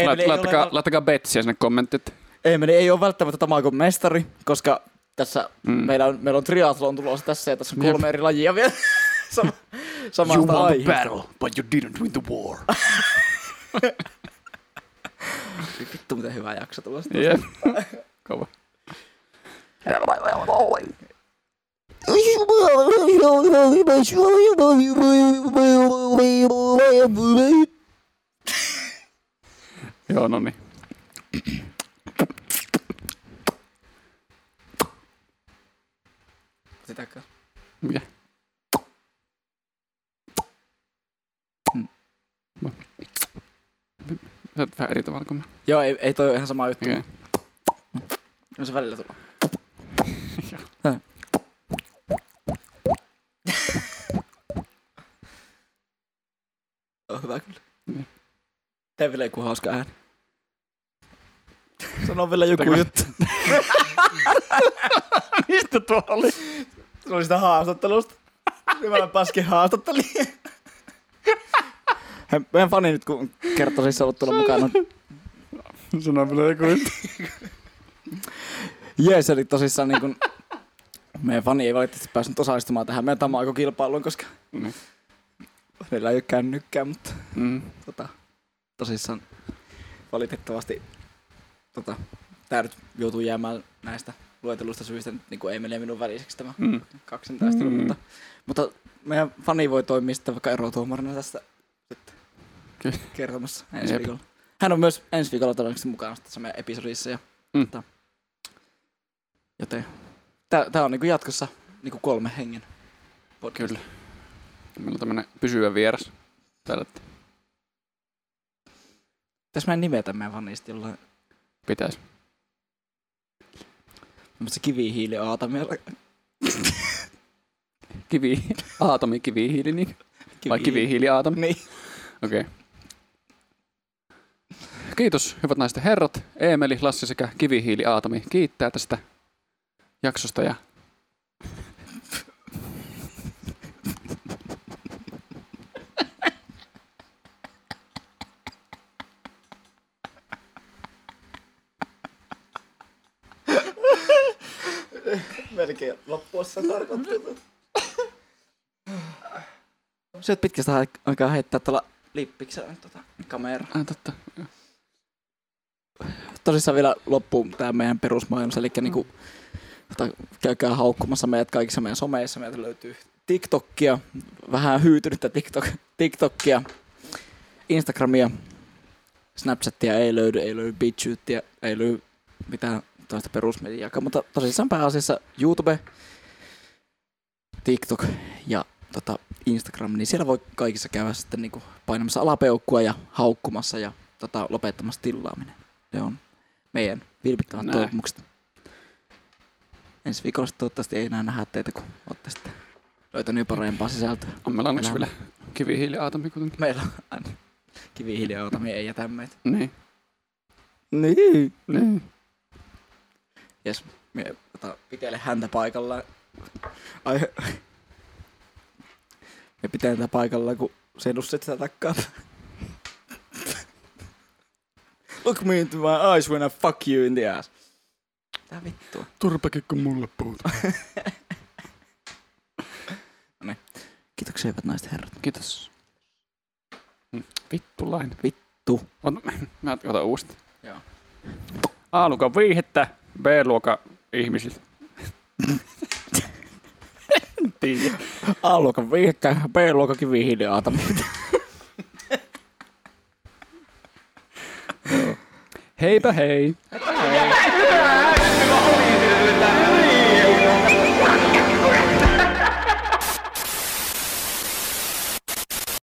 Lait, ei laittakaa, ole, laittakaa betsiä sinne kommentit. Eemeli ei ole välttämättä Tamakon mestari, koska tässä Mm. meillä, on, meillä on triathlon tulossa tässä ja tässä on Jep. kolme eri lajia vielä Sama, samasta aiheesta. battle, but you didn't win the war. Vittu miten hyvä jakso tulossa. Jep. Kova. Joo, no niin. Sitäkö? Mikä? Sä oot vähän eri tavalla kuin mä. Joo, ei, ei toi ole ihan sama juttu. Okei. No se välillä tulee. on hyvä kyllä. Niin. Tee vielä joku hauska ääni. Sano vielä joku juttu. Mistä tuo oli? Se oli sitä haastattelusta. Hyvällä paskin haastattelija. He- Meidän fani nyt, kun kertoo siis ollut tulla mukana. Sano vielä joku Jees, eli tosissaan niin kun, meidän fani ei valitettavasti päässyt osallistumaan tähän meidän tamaiko-kilpailuun, koska Mm. meillä ei ole kännykkää, mutta Mm. tota, tosissaan valitettavasti tota, tää nyt joutuu jäämään näistä luetelusta syistä niin Emeli ja minun väliseksi tämä Mm. kaksintaistelu, Mm. mutta, mutta meidän fani voi toimia sitten vaikka erotuomarina tästä sitten Kyllä. kertomassa ensi Jep. viikolla. Hän on myös ensi viikolla todennäköisesti mukana tässä meidän episodissa. Ja, Mm. tota, joten tää on niinku jatkossa niinku kolme hengen podcast. Kyllä. Meillä on tämmönen pysyvä vieras. Täällä Tässä mä nimetä meidän fanista jollain pitäisi. tämmöistä kivihiili aatamia. Kivi, aatomi, kivihiili, niin. Vai kivihiili, aatomi? Niin. Okei. Okay. Kiitos, hyvät naiset ja herrat. Eemeli, Lassi sekä Kivihiili Aatomi kiittää tästä jaksosta ja Melkein loppuessa tarkoittaa. Syöt pitkästä ai- aikaa heittää tuolla lippiksellä tota kameraa. Ah, totta. Tosissaan vielä loppuun tämä meidän perusmaailmassa, eli niinku, tota, käykää haukkumassa meidät kaikissa meidän someissa. Meiltä löytyy TikTokia, vähän hyytynyttä TikTok, TikTokia, Instagramia, Snapchatia ei löydy, ei löydy BitChutia, ei löydy mitään toista perusmediaa, mutta tosissaan pääasiassa YouTube, TikTok ja tota, Instagram, niin siellä voi kaikissa käydä sitten niinku painamassa alapeukkua ja haukkumassa ja tota, lopettamassa tilaaminen. Se on meidän vilpittömät Näin. toivomukset. Ensi viikolla toivottavasti ei enää nähdä teitä, kun olette sitten löytänyt jo parempaa sisältöä. On meillä onneksi vielä kivihiili Aatomi kuitenkin. Meillä on me ei jätä meitä. Niin. Niin. niin. Jes, me tota, pitele häntä paikallaan. Ai, me pitää tätä paikallaan, kun sedusset sitä takkaa. Look me into my eyes when I fuck you in the ass. Tää vittua. Turpakikko mulle puhuta. Kiitoksia hyvät naiset herrat. Kiitos. Mm, Vittulainen. Vittu. Ota, mä otan uudestaan. Joo. A-luokan viihettä, B-luokan ihmisiltä. En tiedä. A-luokan viihekkä, B-luokan kivihiiliaata. Heipä hei. Hei.